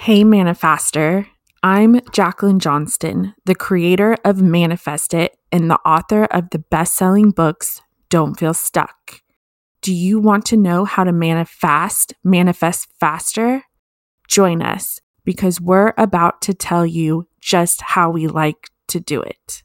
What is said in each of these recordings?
Hey, Manifester. I'm Jacqueline Johnston, the creator of Manifest It and the author of the best selling books Don't Feel Stuck. Do you want to know how to manifest, manifest faster? Join us because we're about to tell you just how we like to do it.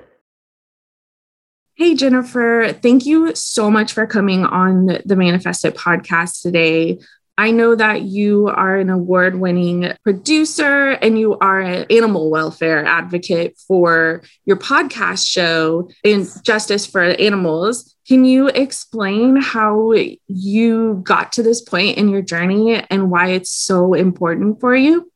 Hey, Jennifer, thank you so much for coming on the Manifest It podcast today. I know that you are an award winning producer and you are an animal welfare advocate for your podcast show, And Justice for Animals. Can you explain how you got to this point in your journey and why it's so important for you?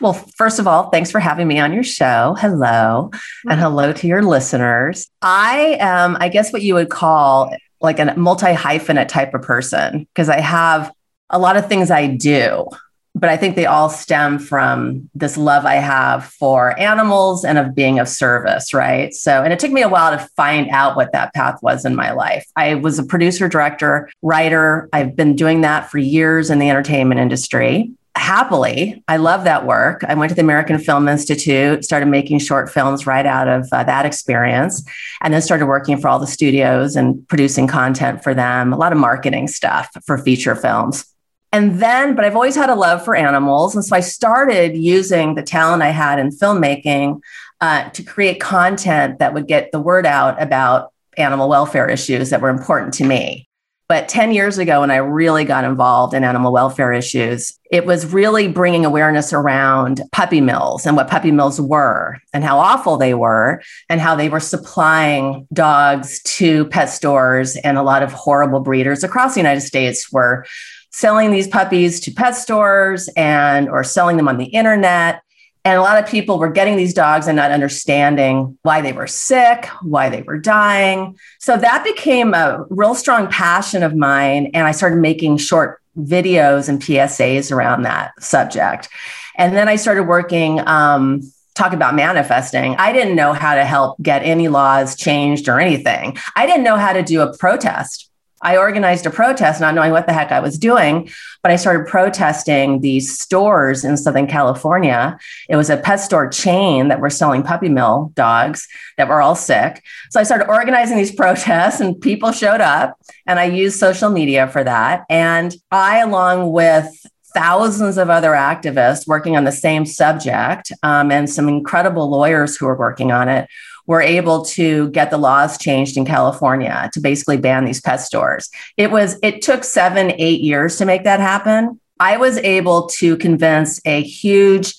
Well, first of all, thanks for having me on your show. Hello, mm-hmm. and hello to your listeners. I am, I guess, what you would call like a multi hyphenate type of person because I have a lot of things I do, but I think they all stem from this love I have for animals and of being of service, right? So, and it took me a while to find out what that path was in my life. I was a producer, director, writer. I've been doing that for years in the entertainment industry happily i love that work. I went to the american film institute started making short films right out of uh, that experience and then started working for all the studios and producing content for them a lot of marketing stuff for feature films. And then but i've always had a love for animals and so i started using the talent i had in filmmaking uh, to create content that would get the word out about animal welfare issues that were important to me but 10 years ago, when I really got involved in animal welfare issues, it was really bringing awareness around puppy mills and what puppy mills were and how awful they were and how they were supplying dogs to pet stores. And a lot of horrible breeders across the United States were selling these puppies to pet stores and or selling them on the internet and a lot of people were getting these dogs and not understanding why they were sick, why they were dying. So that became a real strong passion of mine. And I started making short videos and PSAs around that subject. And then I started working. Um, talk about manifesting. I didn't know how to help get any laws changed or anything. I didn't know how to do a protest. I organized a protest, not knowing what the heck I was doing, but I started protesting these stores in Southern California. It was a pet store chain that were selling puppy mill dogs that were all sick. So I started organizing these protests, and people showed up, and I used social media for that. And I, along with thousands of other activists working on the same subject um, and some incredible lawyers who are working on it were able to get the laws changed in California to basically ban these pet stores. It was it took 7 8 years to make that happen. I was able to convince a huge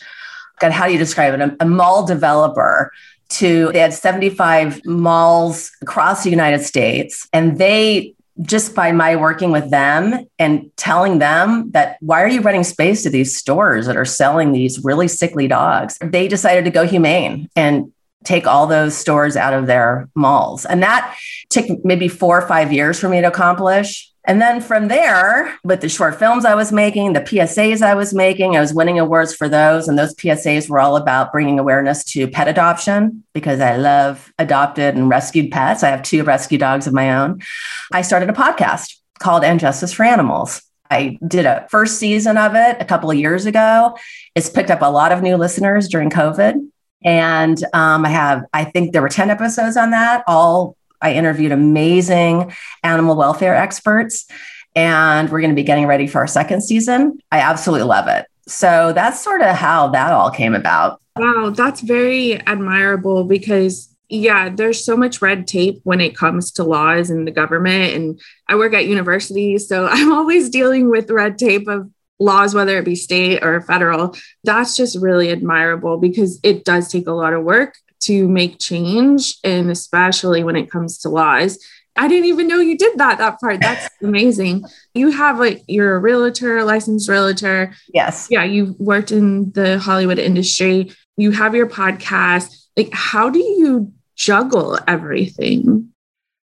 God how do you describe it a, a mall developer to they had 75 malls across the United States and they just by my working with them and telling them that why are you renting space to these stores that are selling these really sickly dogs they decided to go humane and take all those stores out of their malls. And that took maybe four or five years for me to accomplish. And then from there, with the short films I was making, the PSAs I was making, I was winning awards for those. And those PSAs were all about bringing awareness to pet adoption because I love adopted and rescued pets. I have two rescue dogs of my own. I started a podcast called And Justice for Animals. I did a first season of it a couple of years ago. It's picked up a lot of new listeners during COVID. And um, I have, I think there were 10 episodes on that. All I interviewed amazing animal welfare experts. And we're going to be getting ready for our second season. I absolutely love it. So that's sort of how that all came about. Wow, that's very admirable because yeah, there's so much red tape when it comes to laws and the government. And I work at universities, so I'm always dealing with red tape of laws, whether it be state or federal, that's just really admirable because it does take a lot of work to make change. And especially when it comes to laws. I didn't even know you did that, that part. That's amazing. You have like, you're a realtor, licensed realtor. Yes. Yeah. you've worked in the Hollywood industry. You have your podcast. Like, how do you juggle everything?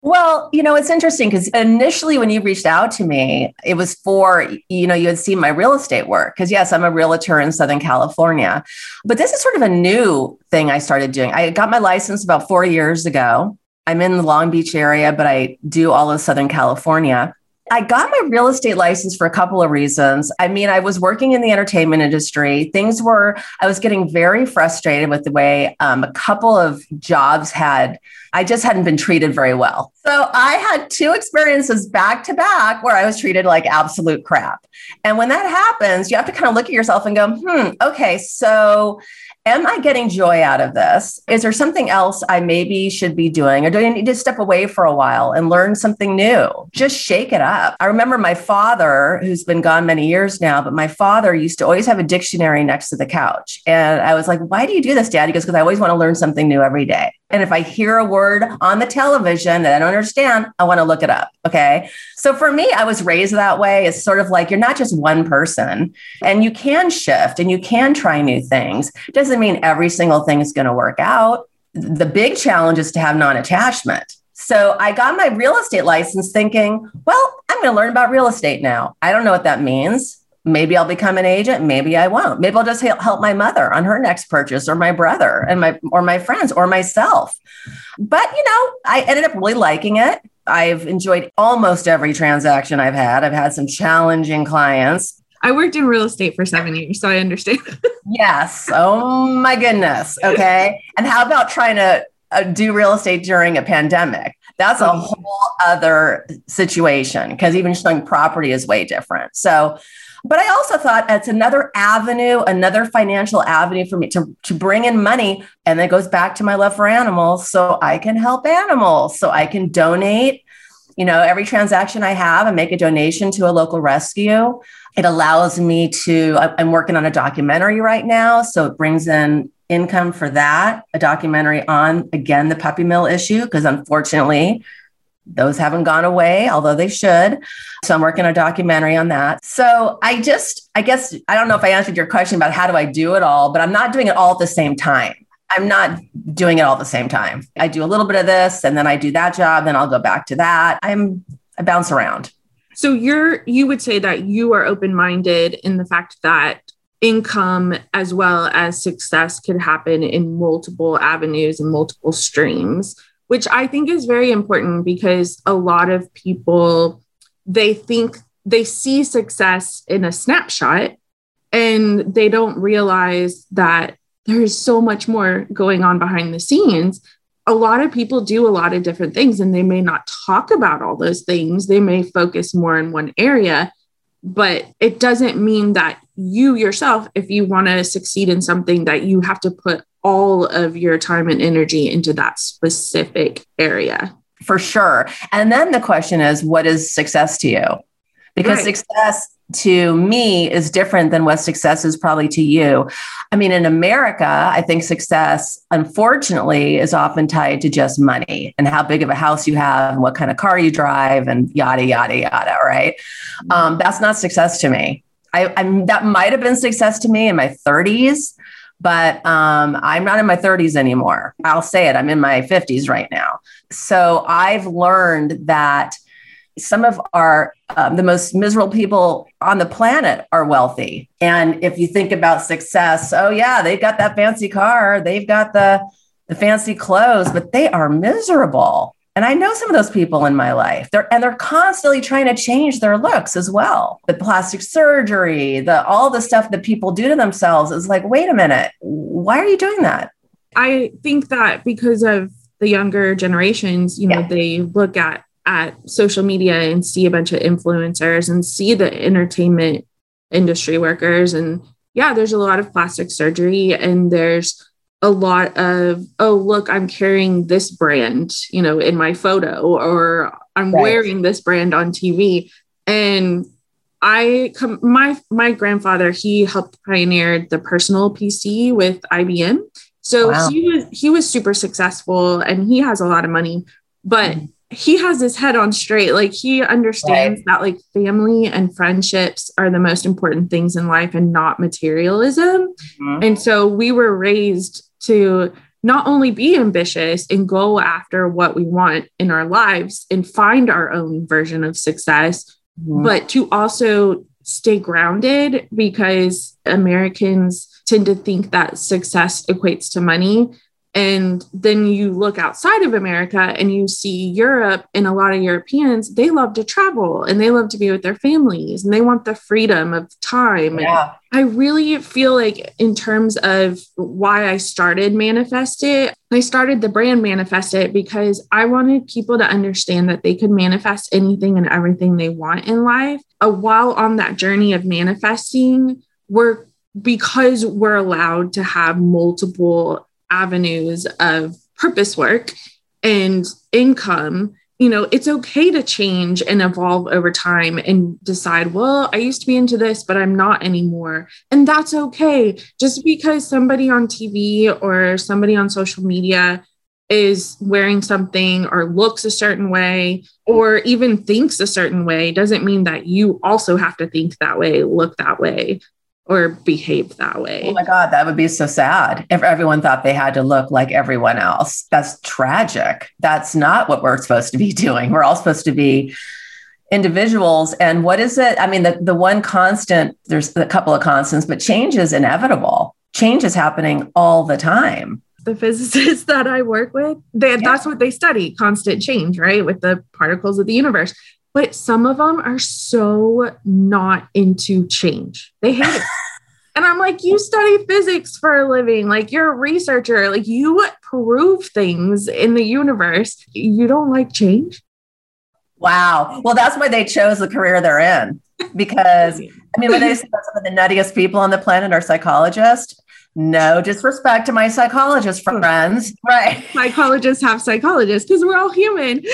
Well, you know, it's interesting because initially when you reached out to me, it was for, you know, you had seen my real estate work. Because, yes, I'm a realtor in Southern California. But this is sort of a new thing I started doing. I got my license about four years ago. I'm in the Long Beach area, but I do all of Southern California. I got my real estate license for a couple of reasons. I mean, I was working in the entertainment industry. Things were, I was getting very frustrated with the way um, a couple of jobs had, I just hadn't been treated very well. So I had two experiences back to back where I was treated like absolute crap. And when that happens, you have to kind of look at yourself and go, hmm, okay, so am I getting joy out of this? Is there something else I maybe should be doing? Or do I need to step away for a while and learn something new? Just shake it up. I remember my father, who's been gone many years now, but my father used to always have a dictionary next to the couch. And I was like, why do you do this, Dad? He goes, because I always want to learn something new every day. And if I hear a word on the television that I don't understand, I want to look it up. Okay. So for me, I was raised that way. It's sort of like you're not just one person and you can shift and you can try new things. Doesn't mean every single thing is going to work out. The big challenge is to have non attachment. So I got my real estate license thinking, well, I'm going to learn about real estate now. I don't know what that means maybe I'll become an agent. Maybe I won't. Maybe I'll just help my mother on her next purchase or my brother and my, or my friends or myself. But, you know, I ended up really liking it. I've enjoyed almost every transaction I've had. I've had some challenging clients. I worked in real estate for seven years, so I understand. yes. Oh my goodness. Okay. and how about trying to uh, do real estate during a pandemic? That's a whole other situation because even showing property is way different. So, but I also thought it's another avenue, another financial avenue for me to, to bring in money. And it goes back to my love for animals. So I can help animals. So I can donate. You know, every transaction I have, I make a donation to a local rescue. It allows me to, I'm working on a documentary right now. So it brings in income for that, a documentary on, again, the puppy mill issue, because unfortunately, those haven't gone away, although they should. So I'm working a documentary on that. So I just, I guess, I don't know if I answered your question about how do I do it all, but I'm not doing it all at the same time. I'm not doing it all at the same time. I do a little bit of this and then I do that job, then I'll go back to that. I'm, I bounce around. So you're, you would say that you are open minded in the fact that income as well as success could happen in multiple avenues and multiple streams which I think is very important because a lot of people they think they see success in a snapshot and they don't realize that there's so much more going on behind the scenes. A lot of people do a lot of different things and they may not talk about all those things. They may focus more in one area, but it doesn't mean that you yourself, if you want to succeed in something, that you have to put all of your time and energy into that specific area. For sure. And then the question is, what is success to you? Because right. success to me is different than what success is probably to you. I mean, in America, I think success, unfortunately, is often tied to just money and how big of a house you have and what kind of car you drive and yada, yada, yada. Right. Um, that's not success to me. I, I'm, that might have been success to me in my 30s but um, I'm not in my 30s anymore. I'll say it, I'm in my 50s right now. So I've learned that some of our um, the most miserable people on the planet are wealthy and if you think about success oh yeah they've got that fancy car they've got the the fancy clothes but they are miserable and I know some of those people in my life. They're and they're constantly trying to change their looks as well. The plastic surgery, the all the stuff that people do to themselves is like, wait a minute, why are you doing that? I think that because of the younger generations, you know, yeah. they look at at social media and see a bunch of influencers and see the entertainment industry workers and yeah, there's a lot of plastic surgery and there's a lot of oh look i'm carrying this brand you know in my photo or i'm right. wearing this brand on tv and i come my my grandfather he helped pioneer the personal pc with ibm so wow. he was he was super successful and he has a lot of money but mm he has his head on straight. Like he understands right. that like family and friendships are the most important things in life and not materialism. Mm-hmm. And so we were raised to not only be ambitious and go after what we want in our lives and find our own version of success, mm-hmm. but to also stay grounded because Americans tend to think that success equates to money. And then you look outside of America and you see Europe and a lot of Europeans, they love to travel and they love to be with their families and they want the freedom of time. Yeah. I really feel like, in terms of why I started Manifest It, I started the brand Manifest It because I wanted people to understand that they could manifest anything and everything they want in life. Uh, while on that journey of manifesting, we're because we're allowed to have multiple avenues of purpose work and income you know it's okay to change and evolve over time and decide well i used to be into this but i'm not anymore. And that's okay. Just because somebody on tv or somebody on social media is wearing something or looks a certain way or even thinks a certain way doesn't mean that you also have to think that way look that way or behave that way. Oh my God, that would be so sad if everyone thought they had to look like everyone else. That's tragic. That's not what we're supposed to be doing. We're all supposed to be individuals. And what is it? I mean, the, the one constant, there's a couple of constants, but change is inevitable. Change is happening all the time. The physicists that I work with, they, yeah. that's what they study constant change, right? With the particles of the universe but some of them are so not into change. They hate it. and I'm like, you study physics for a living. Like, you're a researcher. Like, you prove things in the universe. You don't like change? Wow. Well, that's why they chose the career they're in. Because, I mean, when they say some of the nuttiest people on the planet are psychologists, no disrespect to my psychologist friends. Right. Psychologists have psychologists because we're all human.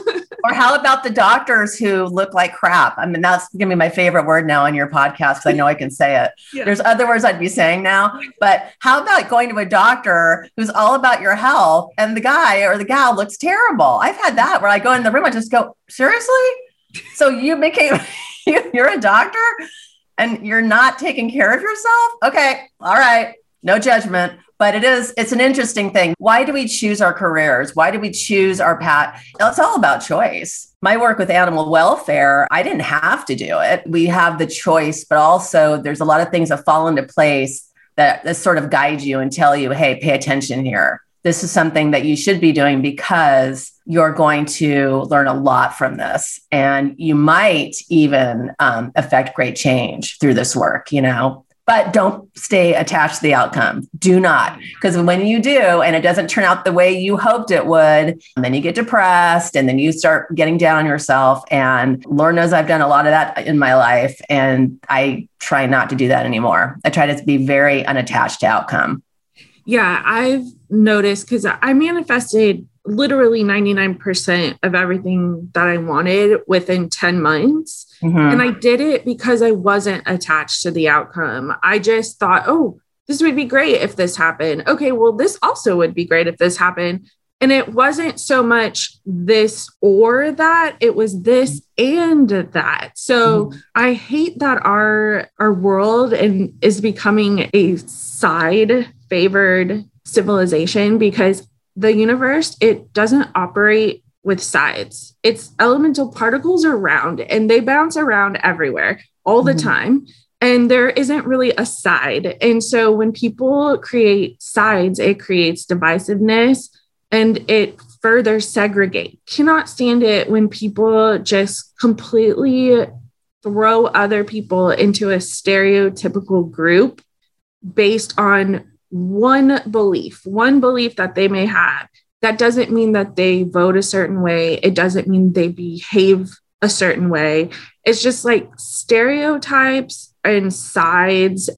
or how about the doctors who look like crap? I mean, that's gonna be my favorite word now on your podcast because I know I can say it. Yeah. There's other words I'd be saying now, but how about going to a doctor who's all about your health and the guy or the gal looks terrible? I've had that where I go in the room, I just go, seriously? So you became you're a doctor and you're not taking care of yourself? Okay, all right no judgment but it is it's an interesting thing. Why do we choose our careers? Why do we choose our path? It's all about choice. My work with animal welfare i didn't have to do it. We have the choice but also there's a lot of things that fall into place that, that sort of guide you and tell you hey pay attention here. This is something that you should be doing because you're going to learn a lot from this. And you might even um, affect great change through this work you know but don't stay attached to the outcome. Do not. Because when you do and it doesn't turn out the way you hoped it would, then you get depressed and then you start getting down on yourself. And Lord knows I've done a lot of that in my life. And I try not to do that anymore. I try to be very unattached to outcome. Yeah, I've noticed because I manifested literally 99% of everything that I wanted within 10 months. Mm-hmm. And I did it because I wasn't attached to the outcome. I just thought, oh, this would be great if this happened. Okay, well, this also would be great if this happened. And it wasn't so much this or that, it was this and that. So mm-hmm. I hate that our our world and is becoming a side favored civilization because the universe it doesn't operate with sides. Its elemental particles are round and they bounce around everywhere all the mm-hmm. time. And there isn't really a side. And so when people create sides, it creates divisiveness and it further segregate. Cannot stand it when people just completely throw other people into a stereotypical group based on one belief, one belief that they may have that doesn't mean that they vote a certain way. It doesn't mean they behave a certain way. It's just like stereotypes and sides.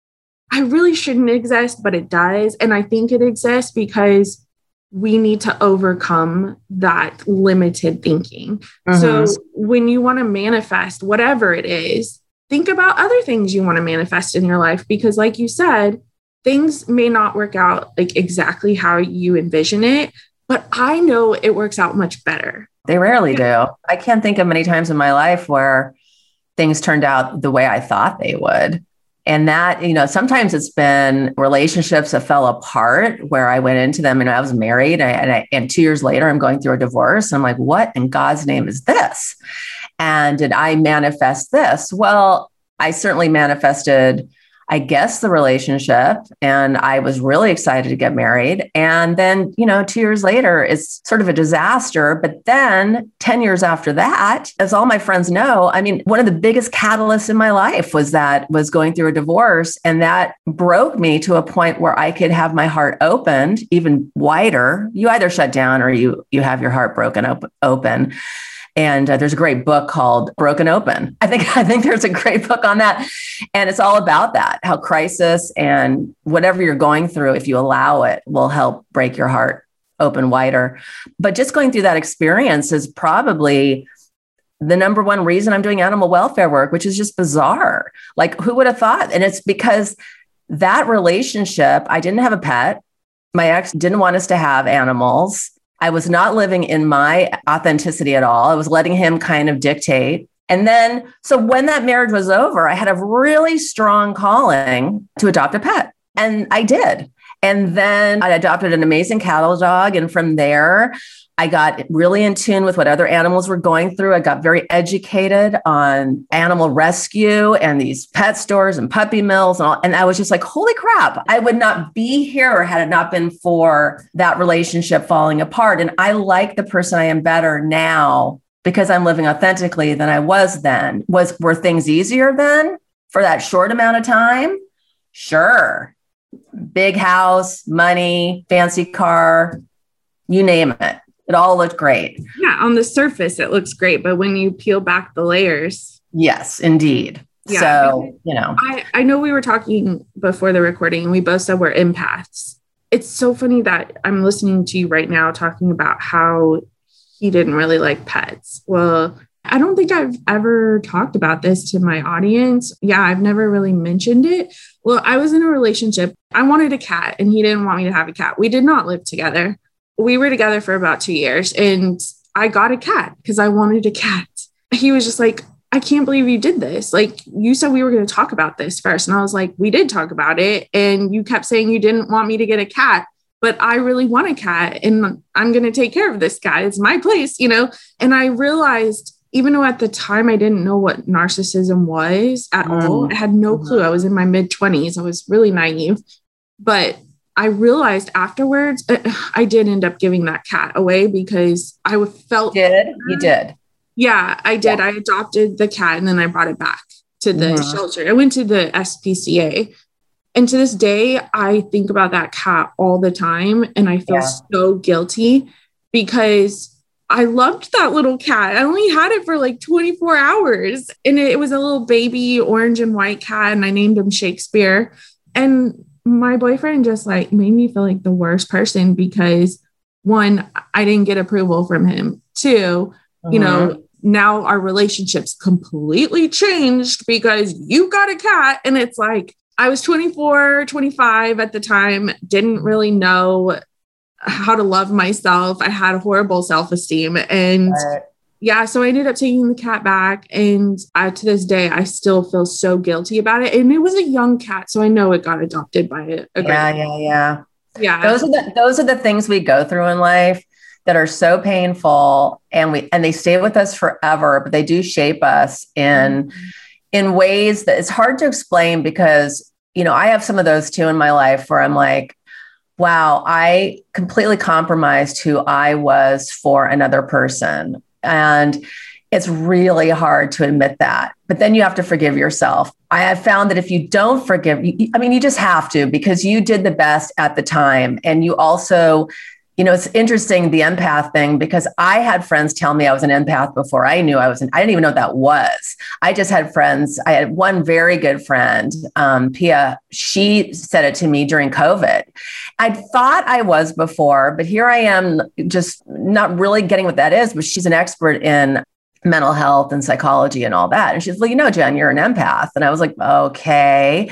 I really shouldn't exist, but it does. And I think it exists because we need to overcome that limited thinking. Mm-hmm. So when you want to manifest whatever it is, think about other things you want to manifest in your life because like you said, things may not work out like exactly how you envision it, but I know it works out much better. They rarely do. I can't think of many times in my life where things turned out the way I thought they would. And that, you know, sometimes it's been relationships that fell apart where I went into them and I was married. And, I, and two years later, I'm going through a divorce. I'm like, what in God's name is this? And did I manifest this? Well, I certainly manifested I guess the relationship and I was really excited to get married. And then, you know, two years later, it's sort of a disaster. But then 10 years after that, as all my friends know, I mean, one of the biggest catalysts in my life was that was going through a divorce. And that broke me to a point where I could have my heart opened even wider. You either shut down or you you have your heart broken op- open. And uh, there's a great book called Broken Open. I think I think there's a great book on that, and it's all about that how crisis and whatever you're going through, if you allow it, will help break your heart open wider. But just going through that experience is probably the number one reason I'm doing animal welfare work, which is just bizarre. Like, who would have thought? And it's because that relationship, I didn't have a pet. My ex didn't want us to have animals. I was not living in my authenticity at all. I was letting him kind of dictate. And then, so when that marriage was over, I had a really strong calling to adopt a pet. And I did. And then I adopted an amazing cattle dog. And from there, I got really in tune with what other animals were going through. I got very educated on animal rescue and these pet stores and puppy mills and all. And I was just like, holy crap, I would not be here had it not been for that relationship falling apart. And I like the person I am better now because I'm living authentically than I was then. Was were things easier then for that short amount of time? Sure. Big house, money, fancy car, you name it it all looked great. Yeah, on the surface, it looks great. But when you peel back the layers. Yes, indeed. Yeah, so, you know, I, I know we were talking before the recording and we both said we're empaths. It's so funny that I'm listening to you right now talking about how he didn't really like pets. Well, I don't think I've ever talked about this to my audience. Yeah, I've never really mentioned it. Well, I was in a relationship. I wanted a cat and he didn't want me to have a cat. We did not live together we were together for about two years and I got a cat because I wanted a cat. He was just like, I can't believe you did this. Like, you said we were going to talk about this first. And I was like, we did talk about it. And you kept saying you didn't want me to get a cat, but I really want a cat and I'm going to take care of this cat. It's my place, you know? And I realized, even though at the time I didn't know what narcissism was at mm. all, I had no clue. I was in my mid 20s. I was really naive. But I realized afterwards, uh, I did end up giving that cat away because I felt. Did you did? Yeah, I did. Yeah. I adopted the cat and then I brought it back to the mm-hmm. shelter. I went to the SPCA. And to this day, I think about that cat all the time and I feel yeah. so guilty because I loved that little cat. I only had it for like 24 hours and it was a little baby orange and white cat and I named him Shakespeare. And my boyfriend just like made me feel like the worst person because one, I didn't get approval from him. 2 uh-huh. you know, uh-huh. now our relationship's completely changed because you got a cat. And it's like, I was 24, 25 at the time, didn't really know how to love myself. I had horrible self esteem. And right yeah, so I ended up taking the cat back, and I, to this day, I still feel so guilty about it. And it was a young cat, so I know it got adopted by it. yeah, yeah, yeah, yeah. Those are the those are the things we go through in life that are so painful, and we and they stay with us forever, but they do shape us in mm-hmm. in ways that it's hard to explain because you know I have some of those too in my life where I'm like, wow, I completely compromised who I was for another person and it's really hard to admit that. But then you have to forgive yourself. I have found that if you don't forgive, I mean, you just have to because you did the best at the time. And you also, you know, it's interesting the empath thing because I had friends tell me I was an empath before I knew I was an, I didn't even know what that was. I just had friends. I had one very good friend, um, Pia, she said it to me during COVID. I thought I was before, but here I am just not really getting what that is. But she's an expert in mental health and psychology and all that. And she's like, you know, Jen, you're an empath. And I was like, okay.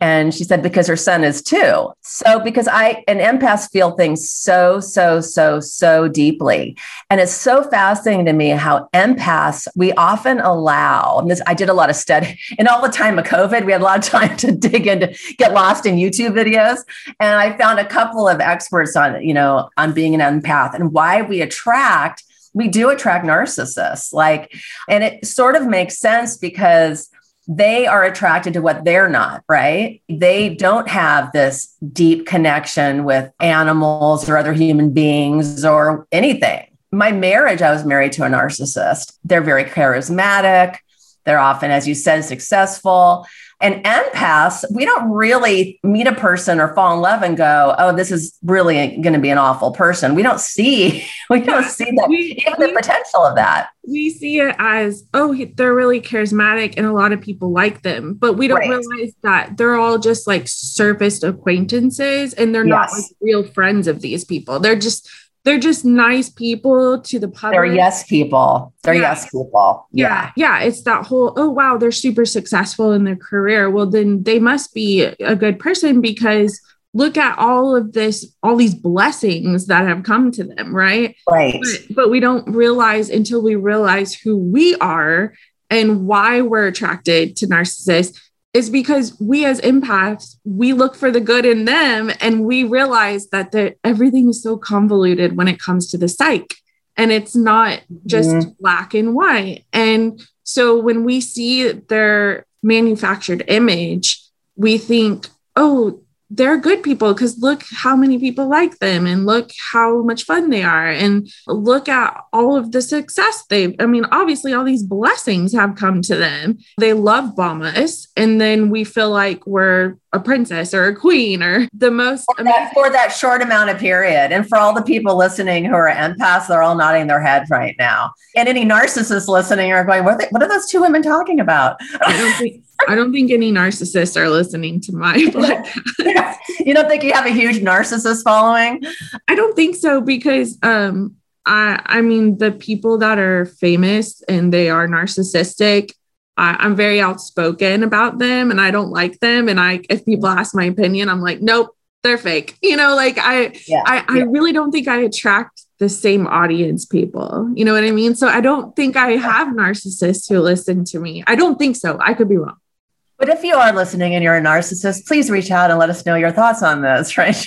And she said, because her son is too. So, because I, an empath feel things so, so, so, so deeply. And it's so fascinating to me how empaths, we often allow, and this, I did a lot of study in all the time of COVID, we had a lot of time to dig into, get lost in YouTube videos. And I found a couple of experts on, you know, on being an empath and why we attract we do attract narcissists like and it sort of makes sense because they are attracted to what they're not, right? They don't have this deep connection with animals or other human beings or anything. My marriage, I was married to a narcissist. They're very charismatic. They're often, as you said, successful. And empaths, we don't really meet a person or fall in love and go, "Oh, this is really going to be an awful person." We don't see, we don't see that we, even we, the potential of that. We see it as, "Oh, they're really charismatic, and a lot of people like them," but we don't right. realize that they're all just like surfaced acquaintances, and they're yes. not like real friends of these people. They're just they're just nice people to the public. They're yes people. They're yeah. yes people. Yeah. yeah. Yeah. It's that whole, oh, wow, they're super successful in their career. Well, then they must be a good person because look at all of this, all these blessings that have come to them, right? Right. But, but we don't realize until we realize who we are and why we're attracted to narcissists is because we as empaths we look for the good in them and we realize that the, everything is so convoluted when it comes to the psych and it's not just mm-hmm. black and white and so when we see their manufactured image we think oh they're good people because look how many people like them and look how much fun they are and look at all of the success they've I mean obviously all these blessings have come to them. They love bomb us and then we feel like we're a princess or a queen or the most for that, for that short amount of period. And for all the people listening who are empaths they're all nodding their head right now. And any narcissists listening are going what are, they, what are those two women talking about I don't think I don't think any narcissists are listening to my podcast. you don't think you have a huge narcissist following? I don't think so because um I I mean the people that are famous and they are narcissistic, I, am very outspoken about them and I don't like them. And I if people ask my opinion, I'm like, nope, they're fake. You know, like I yeah, I, I really don't think I attract the same audience people. You know what I mean? So I don't think I have narcissists who listen to me. I don't think so. I could be wrong. But if you are listening and you're a narcissist, please reach out and let us know your thoughts on this, right?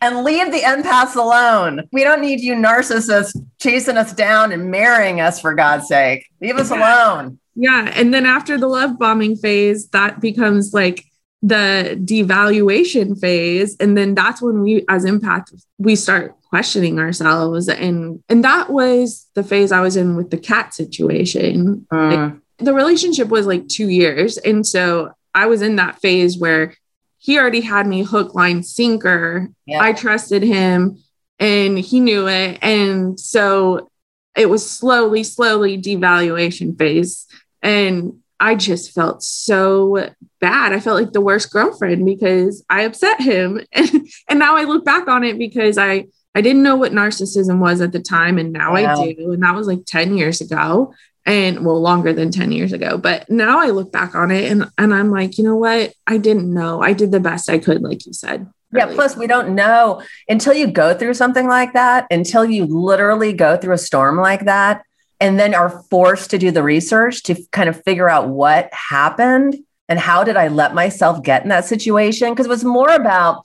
and leave the empaths alone. We don't need you narcissists chasing us down and marrying us for God's sake. Leave us alone. Yeah. And then after the love bombing phase, that becomes like the devaluation phase. And then that's when we as empaths, we start questioning ourselves. And and that was the phase I was in with the cat situation. Mm. Like, the relationship was like two years. And so I was in that phase where he already had me hook, line, sinker. Yeah. I trusted him and he knew it. And so it was slowly, slowly devaluation phase. And I just felt so bad. I felt like the worst girlfriend because I upset him. And, and now I look back on it because I, I didn't know what narcissism was at the time. And now wow. I do. And that was like 10 years ago and well longer than 10 years ago. But now i look back on it and and i'm like you know what? I didn't know. I did the best i could like you said. Yeah plus we don't know. Until you go through something like that until you literally go through a storm like that and then are forced to do the research to kind of figure out what happened and how did i let myself get in that situation? Because it was more about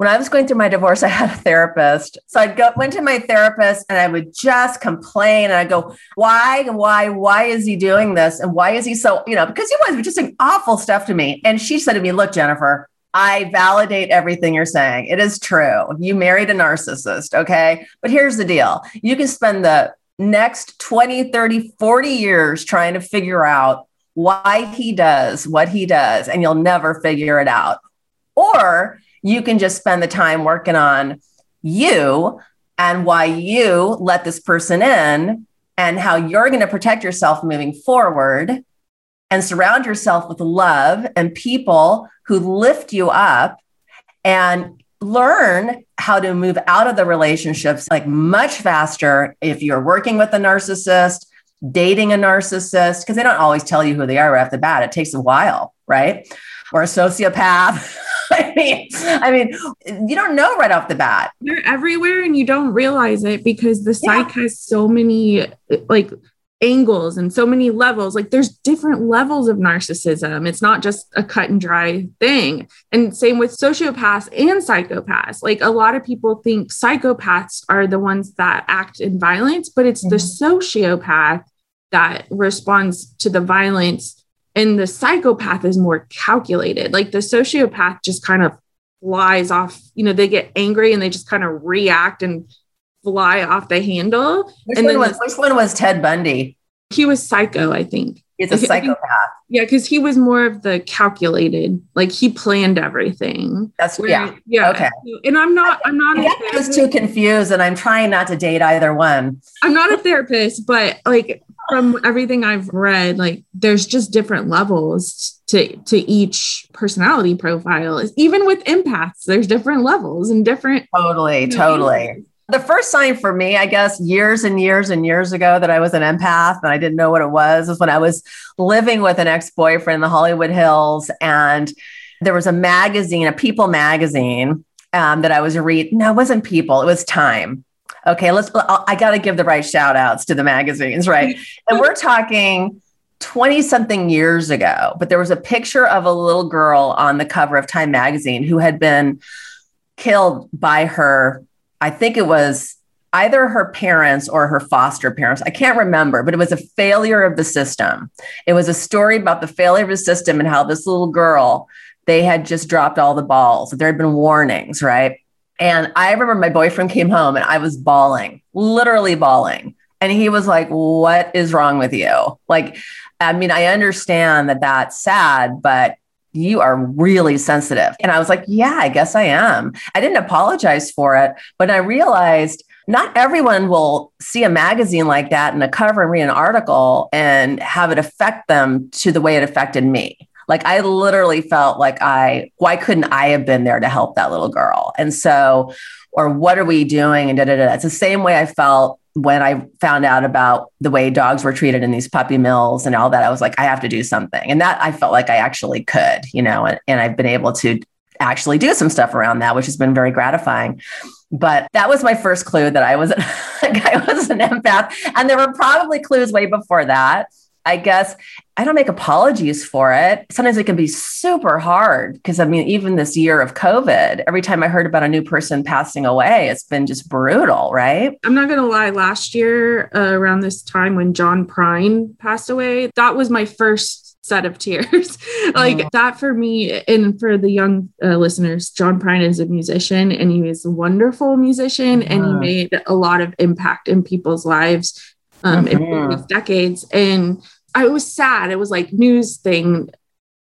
when I was going through my divorce, I had a therapist. So I'd go went to my therapist and I would just complain and I go, why, why, why is he doing this? And why is he so, you know, because he was just saying awful stuff to me. And she said to me, look, Jennifer, I validate everything you're saying. It is true. You married a narcissist. Okay. But here's the deal. You can spend the next 20, 30, 40 years trying to figure out why he does what he does, and you'll never figure it out. Or you can just spend the time working on you and why you let this person in and how you're going to protect yourself moving forward and surround yourself with love and people who lift you up and learn how to move out of the relationships like much faster if you're working with a narcissist dating a narcissist, because they don't always tell you who they are right off the bat. It takes a while, right? Or a sociopath. I mean, I mean, you don't know right off the bat. They're everywhere and you don't realize it because the psych yeah. has so many like angles and so many levels. Like there's different levels of narcissism. It's not just a cut and dry thing. And same with sociopaths and psychopaths. Like a lot of people think psychopaths are the ones that act in violence, but it's mm-hmm. the sociopath that responds to the violence. And the psychopath is more calculated. Like the sociopath just kind of flies off, you know, they get angry and they just kind of react and fly off the handle. Which, and one, was, which one was Ted Bundy? He was psycho, I think. He's a psychopath. yeah, because he was more of the calculated, like he planned everything. That's where, yeah. Yeah. Okay. And I'm not, I'm not I was too confused and I'm trying not to date either one. I'm not a therapist, but like from everything I've read, like there's just different levels to to each personality profile. Even with empaths, there's different levels and different totally, you know, totally. The first sign for me, I guess, years and years and years ago that I was an empath and I didn't know what it was, was when I was living with an ex boyfriend in the Hollywood Hills. And there was a magazine, a People magazine um, that I was reading. No, it wasn't People, it was Time. Okay, let's, I got to give the right shout outs to the magazines, right? Mm-hmm. and we're talking 20 something years ago, but there was a picture of a little girl on the cover of Time magazine who had been killed by her I think it was either her parents or her foster parents. I can't remember, but it was a failure of the system. It was a story about the failure of the system and how this little girl, they had just dropped all the balls. There had been warnings, right? And I remember my boyfriend came home and I was bawling, literally bawling. And he was like, What is wrong with you? Like, I mean, I understand that that's sad, but you are really sensitive. And I was like, yeah, I guess I am. I didn't apologize for it, but I realized not everyone will see a magazine like that and a cover and read an article and have it affect them to the way it affected me. Like I literally felt like I, why couldn't I have been there to help that little girl? And so, or what are we doing? And da da da. It's the same way I felt when I found out about the way dogs were treated in these puppy mills and all that, I was like, I have to do something. And that I felt like I actually could, you know, and, and I've been able to actually do some stuff around that, which has been very gratifying. But that was my first clue that I was like I was an empath. And there were probably clues way before that. I guess I don't make apologies for it. Sometimes it can be super hard because I mean, even this year of COVID, every time I heard about a new person passing away, it's been just brutal, right? I'm not going to lie. Last year, uh, around this time when John Prine passed away, that was my first set of tears. like oh. that for me, and for the young uh, listeners, John Prine is a musician and he is a wonderful musician and he made a lot of impact in people's lives um, mm-hmm. decades. And I was sad. It was like news thing.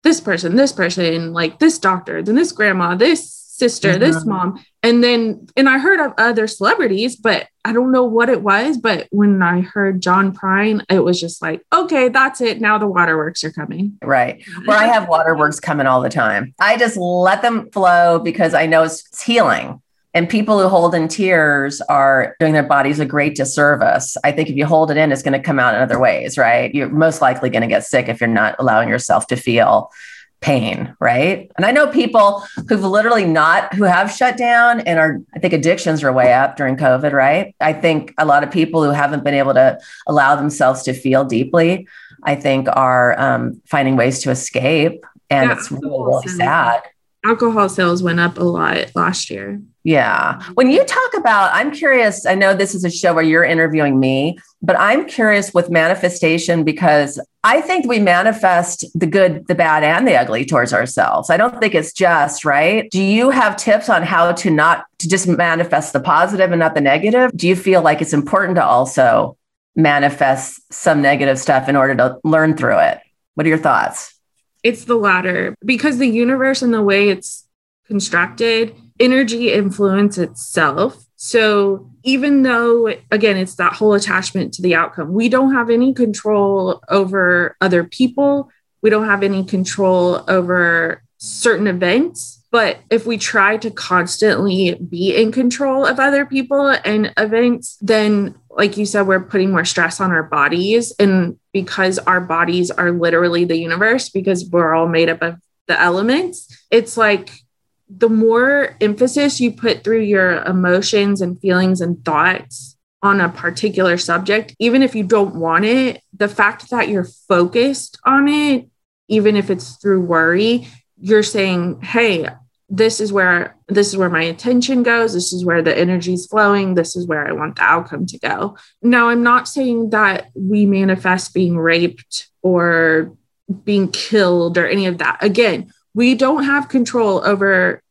This person, this person, like this doctor, then this grandma, this sister, mm-hmm. this mom. And then, and I heard of other celebrities, but I don't know what it was. But when I heard John Prine, it was just like, okay, that's it. Now the waterworks are coming. Right. Where I have waterworks coming all the time. I just let them flow because I know it's healing. And people who hold in tears are doing their bodies a great disservice. I think if you hold it in, it's going to come out in other ways, right? You're most likely going to get sick if you're not allowing yourself to feel pain, right? And I know people who've literally not, who have shut down and are, I think addictions are way up during COVID, right? I think a lot of people who haven't been able to allow themselves to feel deeply, I think are um, finding ways to escape. And yeah, it's really, really sad. Alcohol sales went up a lot last year. Yeah. When you talk about, I'm curious, I know this is a show where you're interviewing me, but I'm curious with manifestation because I think we manifest the good, the bad, and the ugly towards ourselves. I don't think it's just, right? Do you have tips on how to not to just manifest the positive and not the negative? Do you feel like it's important to also manifest some negative stuff in order to learn through it? What are your thoughts? It's the latter because the universe and the way it's constructed energy influence itself. So even though, again, it's that whole attachment to the outcome, we don't have any control over other people. We don't have any control over certain events. But if we try to constantly be in control of other people and events, then like you said, we're putting more stress on our bodies. And because our bodies are literally the universe, because we're all made up of the elements, it's like the more emphasis you put through your emotions and feelings and thoughts on a particular subject, even if you don't want it, the fact that you're focused on it, even if it's through worry, you're saying, hey, this is where this is where my attention goes. This is where the energy is flowing. This is where i want the outcome to go. Now i'm not saying that we manifest being raped or being killed or any of that. Again we don't have control over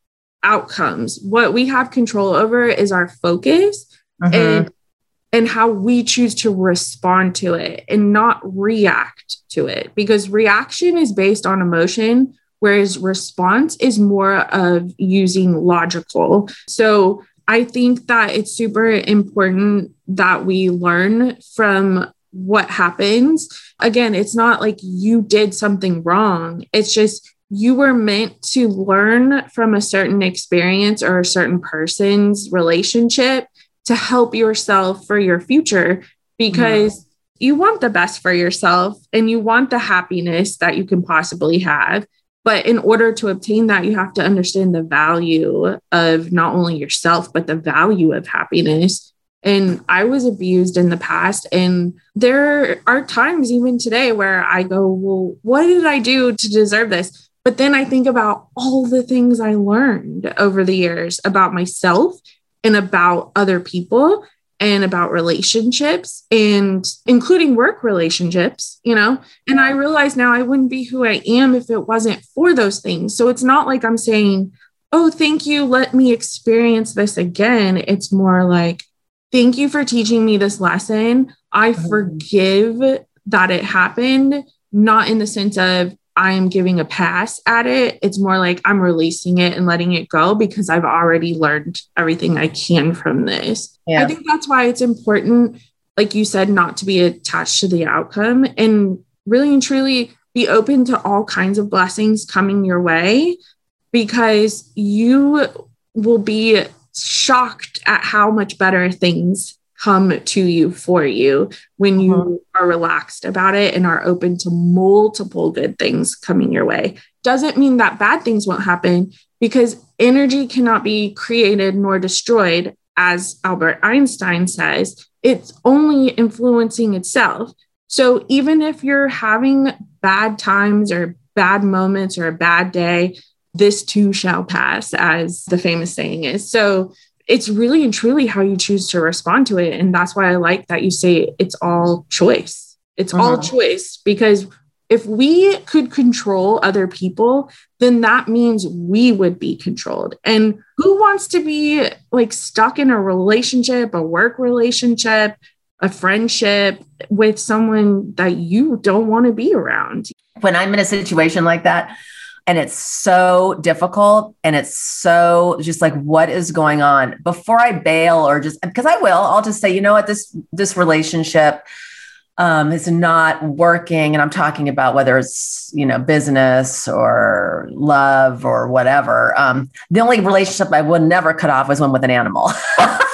outcomes. What we have control over is our focus mm-hmm. and and how we choose to respond to it and not react to it because reaction is based on emotion whereas response is more of using logical. So i think that it's super important that we learn from what happens. Again it's not like you did something wrong. It's just you were meant to learn from a certain experience or a certain person's relationship to help yourself for your future because mm-hmm. you want the best for yourself and you want the happiness that you can possibly have. But in order to obtain that, you have to understand the value of not only yourself, but the value of happiness. And I was abused in the past. And there are times, even today, where I go, Well, what did I do to deserve this? But then I think about all the things I learned over the years about myself and about other people and about relationships and including work relationships, you know. And I realize now I wouldn't be who I am if it wasn't for those things. So it's not like I'm saying, oh, thank you, let me experience this again. It's more like, thank you for teaching me this lesson. I mm-hmm. forgive that it happened, not in the sense of, I am giving a pass at it. It's more like I'm releasing it and letting it go because I've already learned everything I can from this. Yeah. I think that's why it's important, like you said, not to be attached to the outcome and really and truly be open to all kinds of blessings coming your way because you will be shocked at how much better things come to you for you when you uh-huh. are relaxed about it and are open to multiple good things coming your way. Doesn't mean that bad things won't happen because energy cannot be created nor destroyed, as Albert Einstein says. It's only influencing itself. So even if you're having bad times or bad moments or a bad day, this too shall pass, as the famous saying is. So it's really and truly how you choose to respond to it. And that's why I like that you say it's all choice. It's all uh-huh. choice because if we could control other people, then that means we would be controlled. And who wants to be like stuck in a relationship, a work relationship, a friendship with someone that you don't want to be around? When I'm in a situation like that, and it's so difficult and it's so just like what is going on? Before i bail or just because i will i'll just say you know what? This this relationship um, is not working. And i'm talking about whether it's you know business or love or whatever. Um, the only relationship i would never cut off was one with an animal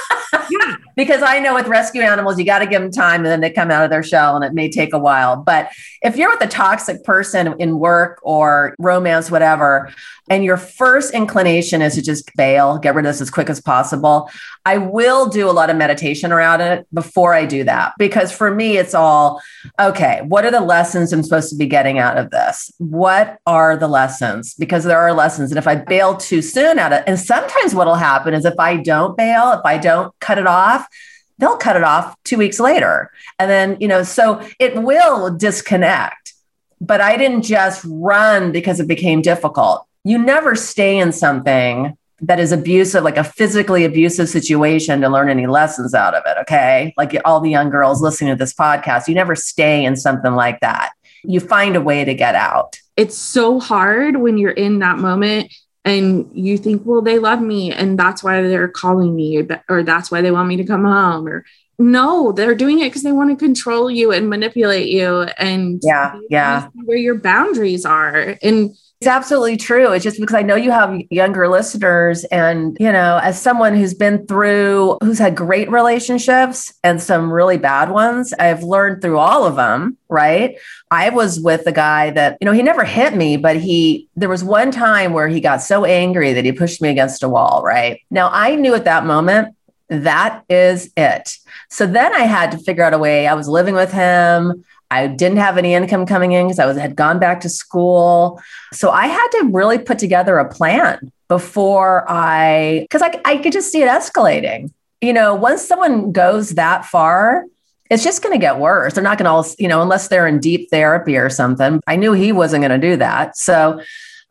because I know with rescue animals, you got to give them time and then they come out of their shell and it may take a while. But if you're with a toxic person in work or romance, whatever, and your first inclination is to just bail, get rid of this as quick as possible, I will do a lot of meditation around it before I do that. Because for me, it's all okay, what are the lessons I'm supposed to be getting out of this? What are the lessons? Because there are lessons. And if I bail too soon at it, and sometimes what'll happen is if I don't bail, if I don't cut it off, they'll cut it off two weeks later. And then, you know, so it will disconnect. But I didn't just run because it became difficult. You never stay in something that is abusive, like a physically abusive situation to learn any lessons out of it. Okay. Like all the young girls listening to this podcast, you never stay in something like that. You find a way to get out. It's so hard when you're in that moment and you think, well, they love me and that's why they're calling me or that's why they want me to come home or no, they're doing it because they want to control you and manipulate you and yeah, yeah, where your boundaries are. And It's absolutely true. It's just because I know you have younger listeners. And, you know, as someone who's been through, who's had great relationships and some really bad ones, I've learned through all of them, right? I was with a guy that, you know, he never hit me, but he, there was one time where he got so angry that he pushed me against a wall, right? Now, I knew at that moment that is it. So then I had to figure out a way. I was living with him. I didn't have any income coming in because I was had gone back to school. So I had to really put together a plan before I because I, I could just see it escalating. You know, once someone goes that far, it's just going to get worse. They're not going to, you know, unless they're in deep therapy or something. I knew he wasn't going to do that. So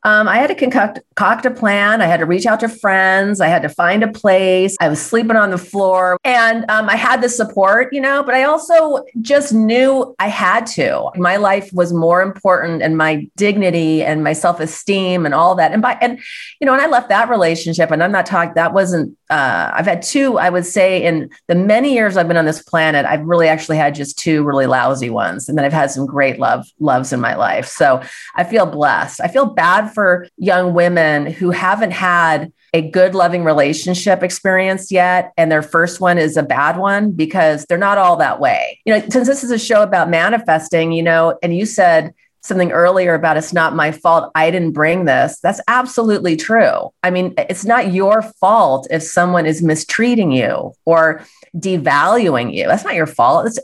um, I had to concoct, concoct a plan. I had to reach out to friends. I had to find a place. I was sleeping on the floor and um, I had the support, you know, but I also just knew I had to. My life was more important and my dignity and my self esteem and all that. And by, and, you know, and I left that relationship and I'm not talking, that wasn't, uh, I've had two, I would say, in the many years I've been on this planet, I've really actually had just two really lousy ones. And then I've had some great love, loves in my life. So I feel blessed. I feel bad for young women who haven't had a good loving relationship experience yet and their first one is a bad one because they're not all that way. You know, since this is a show about manifesting, you know, and you said something earlier about it's not my fault I didn't bring this. That's absolutely true. I mean, it's not your fault if someone is mistreating you or devaluing you. That's not your fault. It's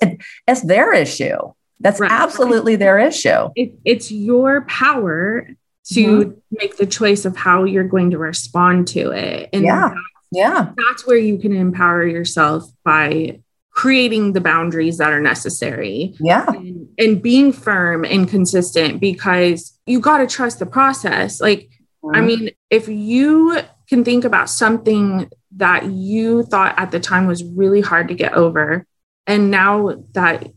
it's their issue. That's right. absolutely their issue. It, it's your power to mm-hmm. make the choice of how you're going to respond to it. And yeah. yeah. That's where you can empower yourself by creating the boundaries that are necessary. Yeah. And, and being firm and consistent because you got to trust the process. Like, mm-hmm. I mean, if you can think about something that you thought at the time was really hard to get over, and now that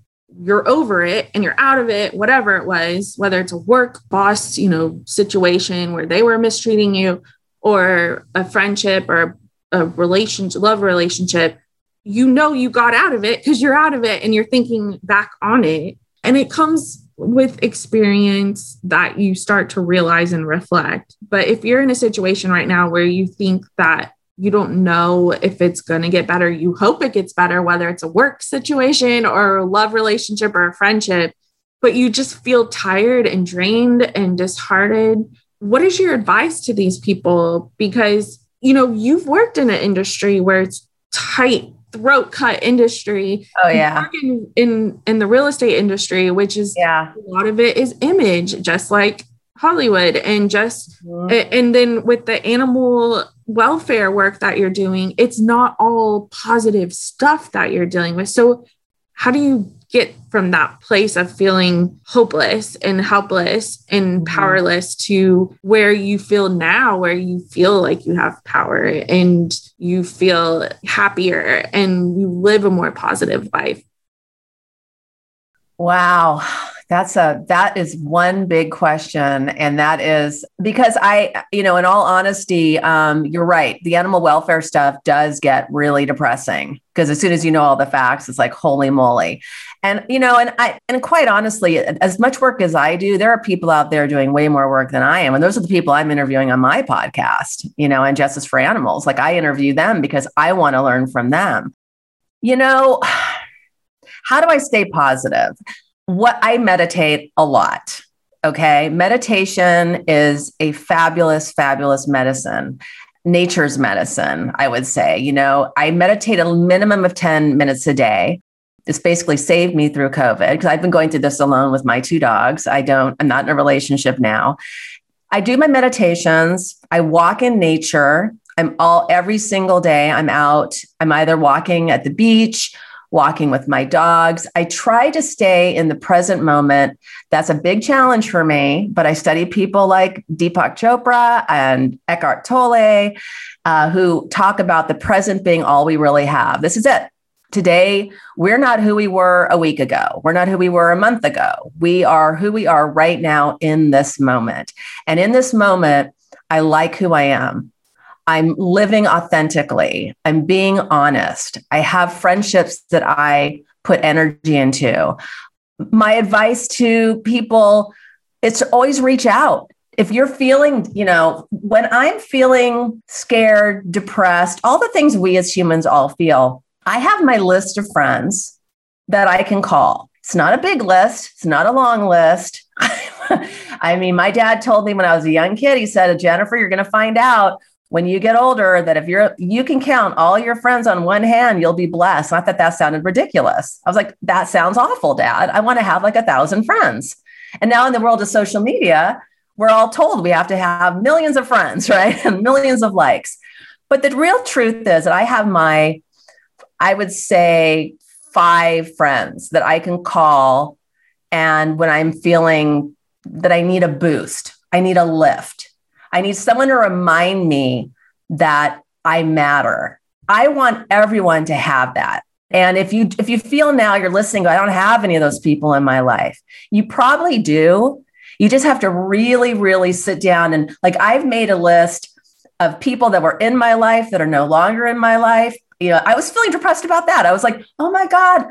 you're over it and you're out of it, whatever it was, whether it's a work boss, you know, situation where they were mistreating you or a friendship or a relationship, love relationship, you know you got out of it because you're out of it and you're thinking back on it. And it comes with experience that you start to realize and reflect. But if you're in a situation right now where you think that you don't know if it's going to get better. You hope it gets better, whether it's a work situation or a love relationship or a friendship, but you just feel tired and drained and disheartened. What is your advice to these people? Because, you know, you've worked in an industry where it's tight throat cut industry. Oh yeah. In, in, in the real estate industry, which is yeah, a lot of it is image, just like Hollywood, and just mm-hmm. and then with the animal welfare work that you're doing, it's not all positive stuff that you're dealing with. So, how do you get from that place of feeling hopeless and helpless and mm-hmm. powerless to where you feel now, where you feel like you have power and you feel happier and you live a more positive life? Wow that's a that is one big question, and that is because I, you know, in all honesty, um, you're right. The animal welfare stuff does get really depressing because as soon as you know all the facts, it's like holy moly. And you know, and I and quite honestly, as much work as I do, there are people out there doing way more work than I am, and those are the people I'm interviewing on my podcast. You know, and Justice for Animals. Like I interview them because I want to learn from them. You know. How do I stay positive? What I meditate a lot. Okay. Meditation is a fabulous, fabulous medicine. Nature's medicine, I would say. You know, I meditate a minimum of 10 minutes a day. This basically saved me through COVID because I've been going through this alone with my two dogs. I don't, I'm not in a relationship now. I do my meditations. I walk in nature. I'm all every single day. I'm out. I'm either walking at the beach walking with my dogs. I try to stay in the present moment. That's a big challenge for me, but I study people like Deepak Chopra and Eckhart Tolle, uh, who talk about the present being all we really have. This is it. Today, we're not who we were a week ago. We're not who we were a month ago. We are who we are right now in this moment. And in this moment, I like who I am. I'm living authentically. I'm being honest. I have friendships that I put energy into. My advice to people is to always reach out. if you're feeling, you know, when I'm feeling scared, depressed, all the things we as humans all feel, I have my list of friends that I can call. It's not a big list, it's not a long list. I mean, my dad told me when I was a young kid, he said, Jennifer, you're going to find out when you get older that if you're you can count all your friends on one hand you'll be blessed. Not that that sounded ridiculous. I was like that sounds awful dad. I want to have like a thousand friends. And now in the world of social media we're all told we have to have millions of friends right? And millions of likes. But the real truth is that i have my i would say five friends that i can call and when i'm feeling that i need a boost i need a lift I need someone to remind me that I matter. I want everyone to have that. And if you if you feel now you're listening, I don't have any of those people in my life. You probably do. You just have to really, really sit down and like I've made a list of people that were in my life that are no longer in my life. You know, I was feeling depressed about that. I was like, oh my God,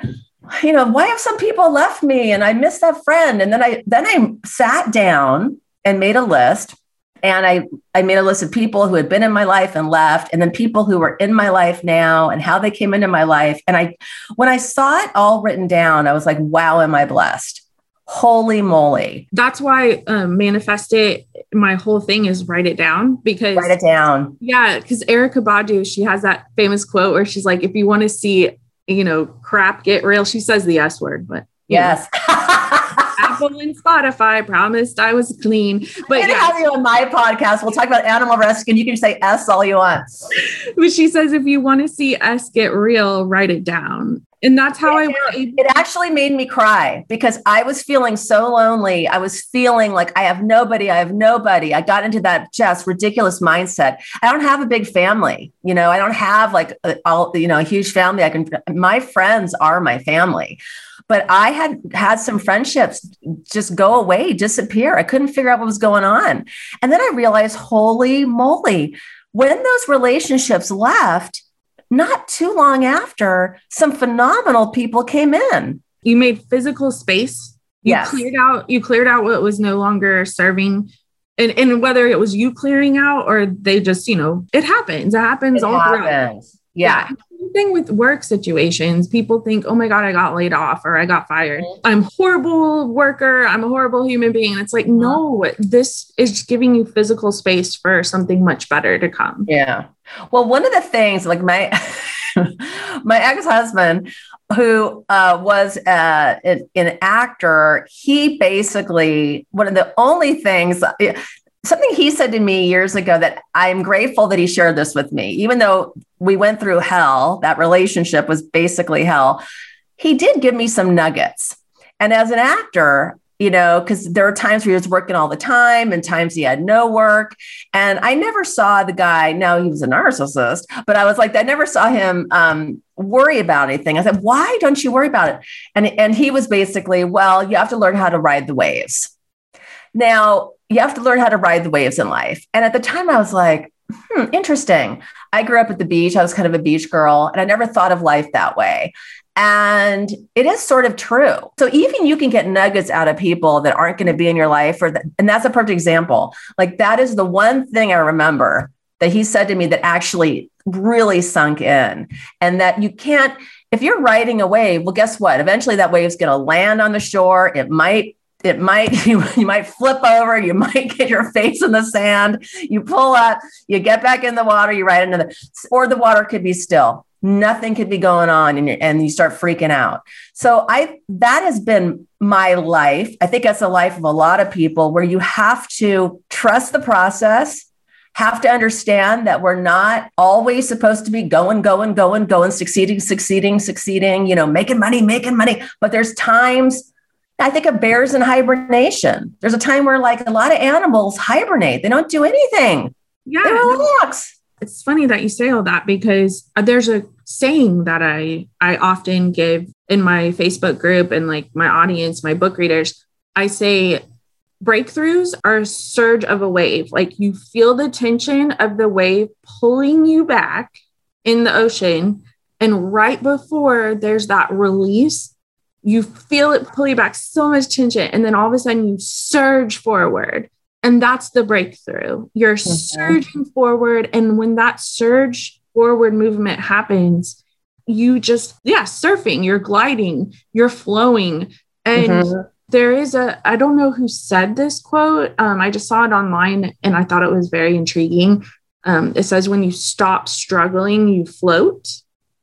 you know, why have some people left me? And I miss that friend. And then I then I sat down and made a list and I, I made a list of people who had been in my life and left and then people who were in my life now and how they came into my life. And i when i saw it all written down i was like wow am i blessed? Holy moly. That's why um, manifest it my whole thing is write it down because write it down. Yeah because Erykah Badu she has that famous quote where she's like if you want to see you know crap get real she says the s word but yes Apple and Spotify promised I was clean. But yeah, have you on my podcast. We'll talk about animal rescue, and you can say S all you want. But she says if you want to see S get real, write it down. And that's how it, I was It actually made me cry because I was feeling so lonely. I was feeling like I have nobody. I have nobody. I got into that just ridiculous mindset. I don't have a big family. You know, I don't have like a, all, you know, a huge family. I can, my friends are my family but I had had some friendships just go away, disappear. I couldn't figure out what was going on. And then I realized, holy moly, when those relationships left, not too long after, some phenomenal people came in. You made physical space. You yes. cleared out, you cleared out what was no longer serving. And, and whether it was you clearing out or they just, you know, it happens. It happens it all happens. throughout. Yeah. yeah thing with work situations. People think, oh my God, I got laid off or I got fired. Mm-hmm. I'm horrible worker. I'm a horrible human being. And it's like, no, this is giving you physical space for something much better to come. Yeah. Well, one of the things, like my my ex-husband, who uh, was uh, an, an, actor, he basically one of the only things something he said to me years ago that I'm grateful that he shared this with me, even though we went through hell, that relationship was basically hell. He did give me some nuggets. And as an actor, you know, because there were times where he was working all the time and times he had no work. And I never saw the guy, now he was a narcissist, but I was like, I never saw him um, worry about anything. I said, why don't you worry about it? And, and he was basically, well, you have to learn how to ride the waves. Now, you have to learn how to ride the waves in life. And at the time, I was like, hmm, interesting. I grew up at the beach. I was kind of a beach girl, and I never thought of life that way. And it is sort of true. So even you can get nuggets out of people that aren't going to be in your life, or and that's a perfect example. Like that is the one thing I remember that he said to me that actually really sunk in, and that you can't. If you're riding a wave, well, guess what? Eventually, that wave's going to land on the shore. It might it might you, you might flip over you might get your face in the sand you pull up you get back in the water you ride into the or the water could be still. Nothing could be going on and, and you start freaking out. So i that has been my life. I think that's the life of a lot of people where you have to trust the process have to understand that we're not always supposed to be going, going, going, going, succeeding, succeeding, succeeding, you know, making money, making money. But there's times I think of bears in hibernation. There's a time where like a lot of animals hibernate. They don't do anything. Yeah. They relax. It's funny that you say all that because uh, there's a saying that I I often give in my Facebook group and like my audience, my book readers. I say breakthroughs are a surge of a wave. Like you feel the tension of the wave pulling you back in the ocean. And right before there's that release, you feel it pull you back so much tension and then all of a sudden you surge forward And that's the breakthrough. You're mm-hmm. surging forward. And when that surge forward movement happens, you just, yeah, surfing, you're gliding, you're flowing. And mm-hmm. there is a, I don't know who said this quote. Um, I just saw it online and I thought it was very intriguing. Um, it says, when you stop struggling, you float.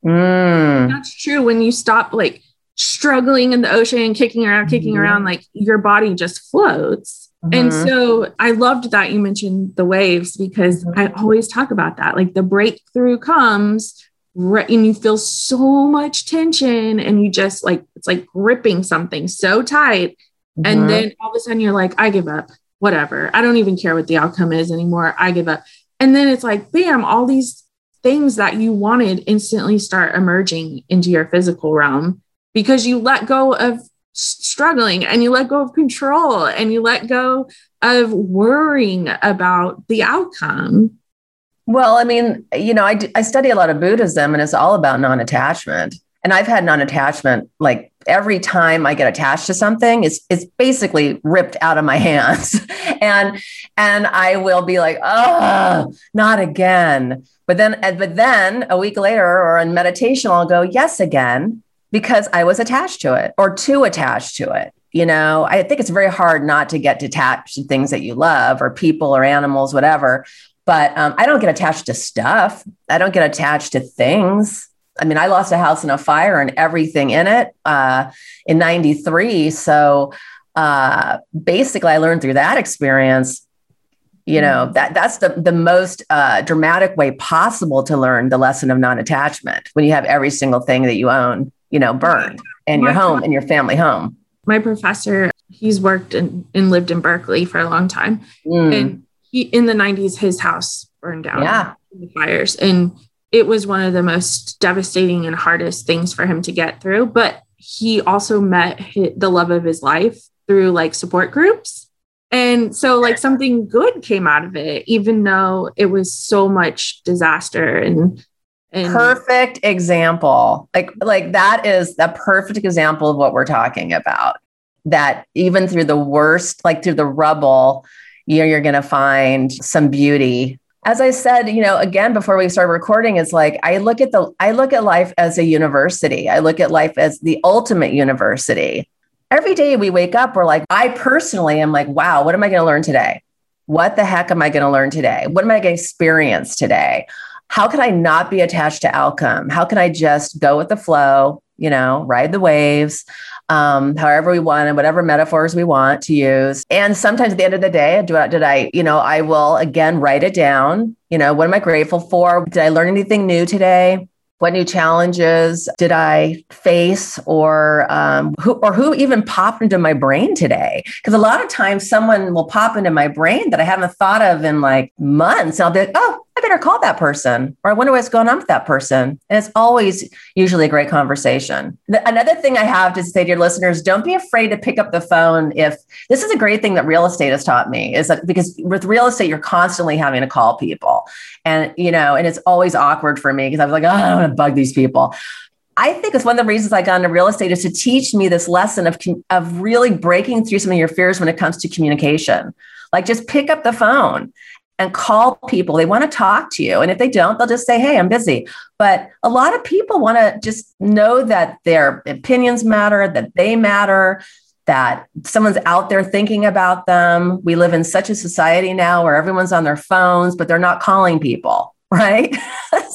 Mm. That's true. When you stop like struggling in the ocean, kicking around, kicking mm-hmm. around, like your body just floats. Mm-hmm. And so I loved that you mentioned the waves because mm-hmm. I always talk about that. Like the breakthrough comes right, and you feel so much tension and you just like, it's like gripping something so tight. And mm-hmm. then all of a sudden you're like, I give up, whatever. I don't even care what the outcome is anymore. I give up. And then it's like, bam, all these things that you wanted instantly start emerging into your physical realm because you let go of struggling and you let go of control and you let go of worrying about the outcome. Well, I mean, you know, I, I study a lot of Buddhism and it's all about non attachment. And I've had non attachment like every time I get attached to something, it's, it's basically ripped out of my hands. and and I will be like, oh, not again. But then, but then a week later or in meditation, I'll go, yes, again because I was attached to it or too attached to it. You know, I think it's very hard not to get detached to things that you love or people or animals, whatever. But um, I don't get attached to stuff. I don't get attached to things. I mean, I lost a house in a fire and everything in it uh, in 93. So uh, basically, I learned through that experience you know mm-hmm. that that's the the most uh, dramatic way possible to learn the lesson of non-attachment when you have every single thing that you own you know, burned and your home and your family home. My professor, he's worked and, and lived in Berkeley for a long time. Mm. And he in the 90s, his house burned down yeah. in the fires. And it was one of the most devastating and hardest things for him to get through. But he also met his, the love of his life through like support groups. And so, like, something good came out of it, even though it was so much disaster and and perfect example. Like like that is a perfect example of what we're talking about. That even through the worst, like through the rubble, you you're going to find some beauty. As I said, you know, again before we started recording, it's like I look at the I look at life as a university. I look at life as the ultimate university. Every day we wake up, we're like, I personally am like, wow, what am I going to learn today? What the heck am I going to learn today? What am I going to experience today? How can I not be attached to outcome? How can I just go with the flow, you know, ride the waves, um, however we want and whatever metaphors we want to use. And sometimes at the end of the day, do I, did I, you know, I will again write it down. You know, what am I grateful for? Did I learn anything new today? What new challenges did I face, or um, who, or who even popped into my brain today? Because a lot of times, someone will pop into my brain that I haven't thought of in like months. And I'll be like, "Oh, I better call that person, or I wonder what's going on with that person. And it's always usually a great conversation. Another thing I have to say to your listeners don't be afraid to pick up the phone if this is a great thing that real estate has taught me is that because with real estate, you're constantly having to call people. And, you know, and it's always awkward for me because I was like, oh, I don't want to bug these people. I think it's one of the reasons I got into real estate is to teach me this lesson of, of really breaking through some of your fears when it comes to communication. Like just pick up the phone and call people. They want to talk to you. And if they don't, they'll just say, Hey, I'm busy. But a lot of people want to just know that their opinions matter, that they matter, that someone's out there thinking about them. We live in such a society now where everyone's on their phones, but they're not calling people. Right.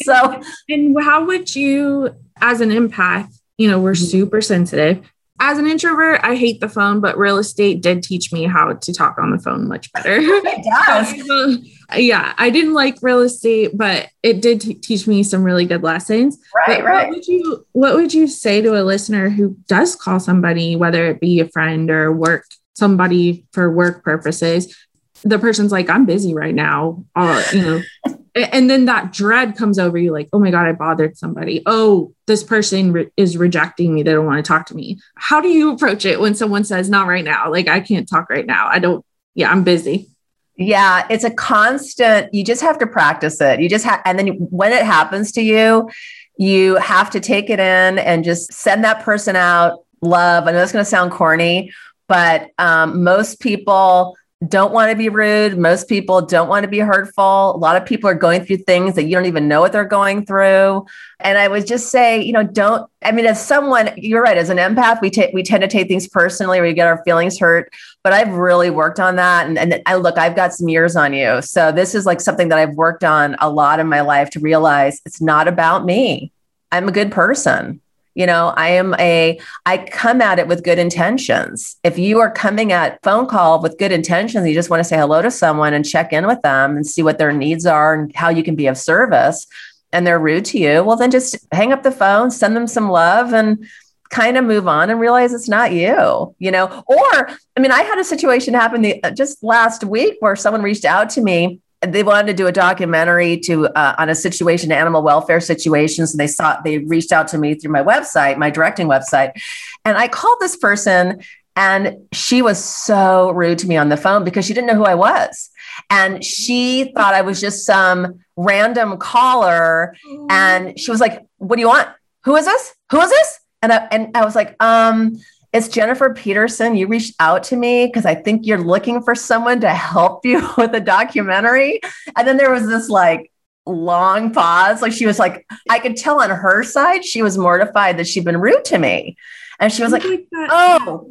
so, and how would you, as an empath, you know, we're super sensitive as an introvert, I hate the phone, but real estate did teach me how to talk on the phone much better. It does. yeah, I didn't like real estate, but it did t- teach me some really good lessons. Right, but right. What would you What would you say to a listener who does call somebody, whether it be a friend or work somebody for work purposes? The person's like, "I'm busy right now," uh, you know, and then that dread comes over you like oh my god i bothered somebody. Oh this person re- is rejecting me. They don't want to talk to me. How do you approach it when someone says not right now. Like i can't talk right now. I don't yeah i'm busy. Yeah it's a constant you just have to practice it. You just have and then when it happens to you you have to take it in and just send that person out love. I know it's going to sound corny but um, most people don't want to be rude. Most people don't want to be hurtful. A lot of people are going through things that you don't even know what they're going through. And I would just say, you know, don't, I mean, as someone, you're right, as an empath, we take, we tend to take things personally or we get our feelings hurt. But I've really worked on that. And, and I look, I've got some years on you. So this is like something that I've worked on a lot in my life to realize it's not about me. I'm a good person you know i am a i come at it with good intentions. If you are coming at phone call with good intentions you just want to say hello to someone and check in with them and see what their needs are and how you can be of service and they're rude to you well then just hang up the phone send them some love and kind of move on and realize it's not you you know? Or i mean i had a situation happen the, uh, just last week where someone reached out to me they wanted to do a documentary to uh, on a situation animal welfare situations and they saw they reached out to me through my website my directing website. And i called this person and she was so rude to me on the phone because she didn't know who i was. And she thought i was just some random caller. And she was like what do you want? Who is this? Who is this? And I, and I was like um it's Jennifer Peterson. You reached out to me because I think you're looking for someone to help you with a documentary. And then there was this like long pause. Like she was like, I could tell on her side, she was mortified that she'd been rude to me. And she was like, like oh,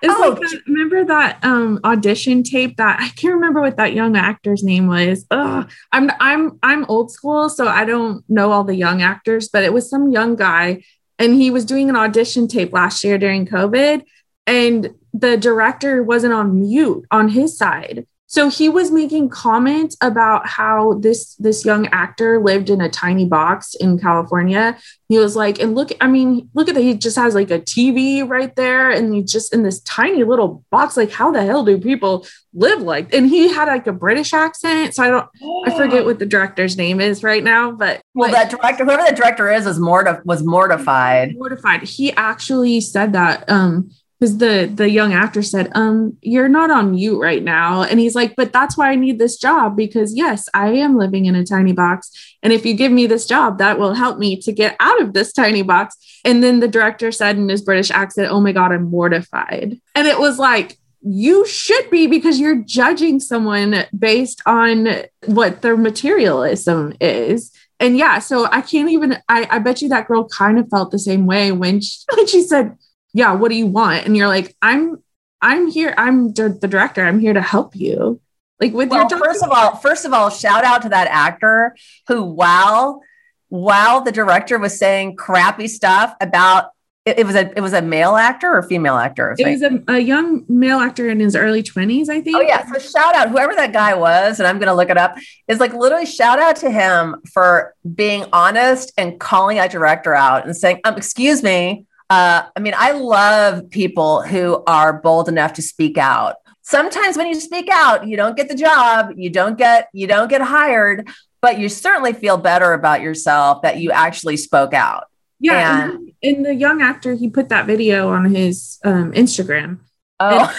it's oh. like that, remember that um, audition tape that I can't remember what that young actor's name was. Ugh, I'm I'm I'm old school, so I don't know all the young actors, but it was some young guy and he was doing an audition tape last year during COVID, and the director wasn't on mute on his side. So he was making comments about how this this young actor lived in a tiny box in California. He was like, and look, I mean, look at that. He just has like a TV right there, and he just in this tiny little box. Like, how the hell do people live like? And he had like a British accent. So I don't, I forget what the director's name is right now. But well, that director, whoever the director is, is mortif- was mortified. Mortified. He actually said that. Um, because the the young actor said um you're not on mute right now. And he's like but that's why i need this job because yes i am living in a tiny box. And if you give me this job that will help me to get out of this tiny box. And then the director said in his british accent oh my god i'm mortified. And it was like you should be because you're judging someone based on what their materialism is. And yeah so i can't even i, I bet you that girl kind of felt the same way when she, when she said yeah what do you want? And you're like i'm i'm here i'm the director i'm here to help you. Like with well, your first of all first of all shout out to that actor who while while the director was saying crappy stuff about it, it was a it was a male actor or female actor? It was a, a, young male actor in his early 20s i think. Oh yeah so shout out whoever that guy was and i'm gonna look it up is like literally shout out to him for being honest and calling that director out and saying um, excuse me uh, I mean, I love people who are bold enough to speak out. Sometimes when you speak out, you don't get the job, you don't get you don't get hired, but you certainly feel better about yourself that you actually spoke out. Yeah, and, and the young actor, he put that video on his um, Instagram. Oh.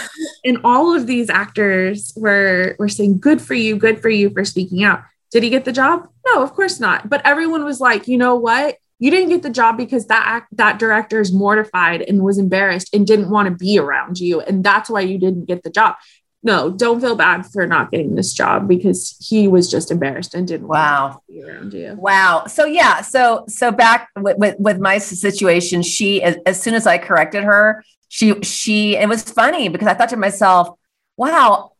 And, and all of these actors were were saying, "Good for you, good for you for speaking out." Did he get the job? No, of course not. But everyone was like, you know what? You didn't get the job because that act, that director is mortified and was embarrassed and didn't want to be around you and that's why you didn't get the job. No don't feel bad for not getting this job because he was just embarrassed and didn't wow. be around you. Wow. So yeah. So so back with, with, with my situation she as, as soon as i corrected her she she it was funny because i thought to myself wow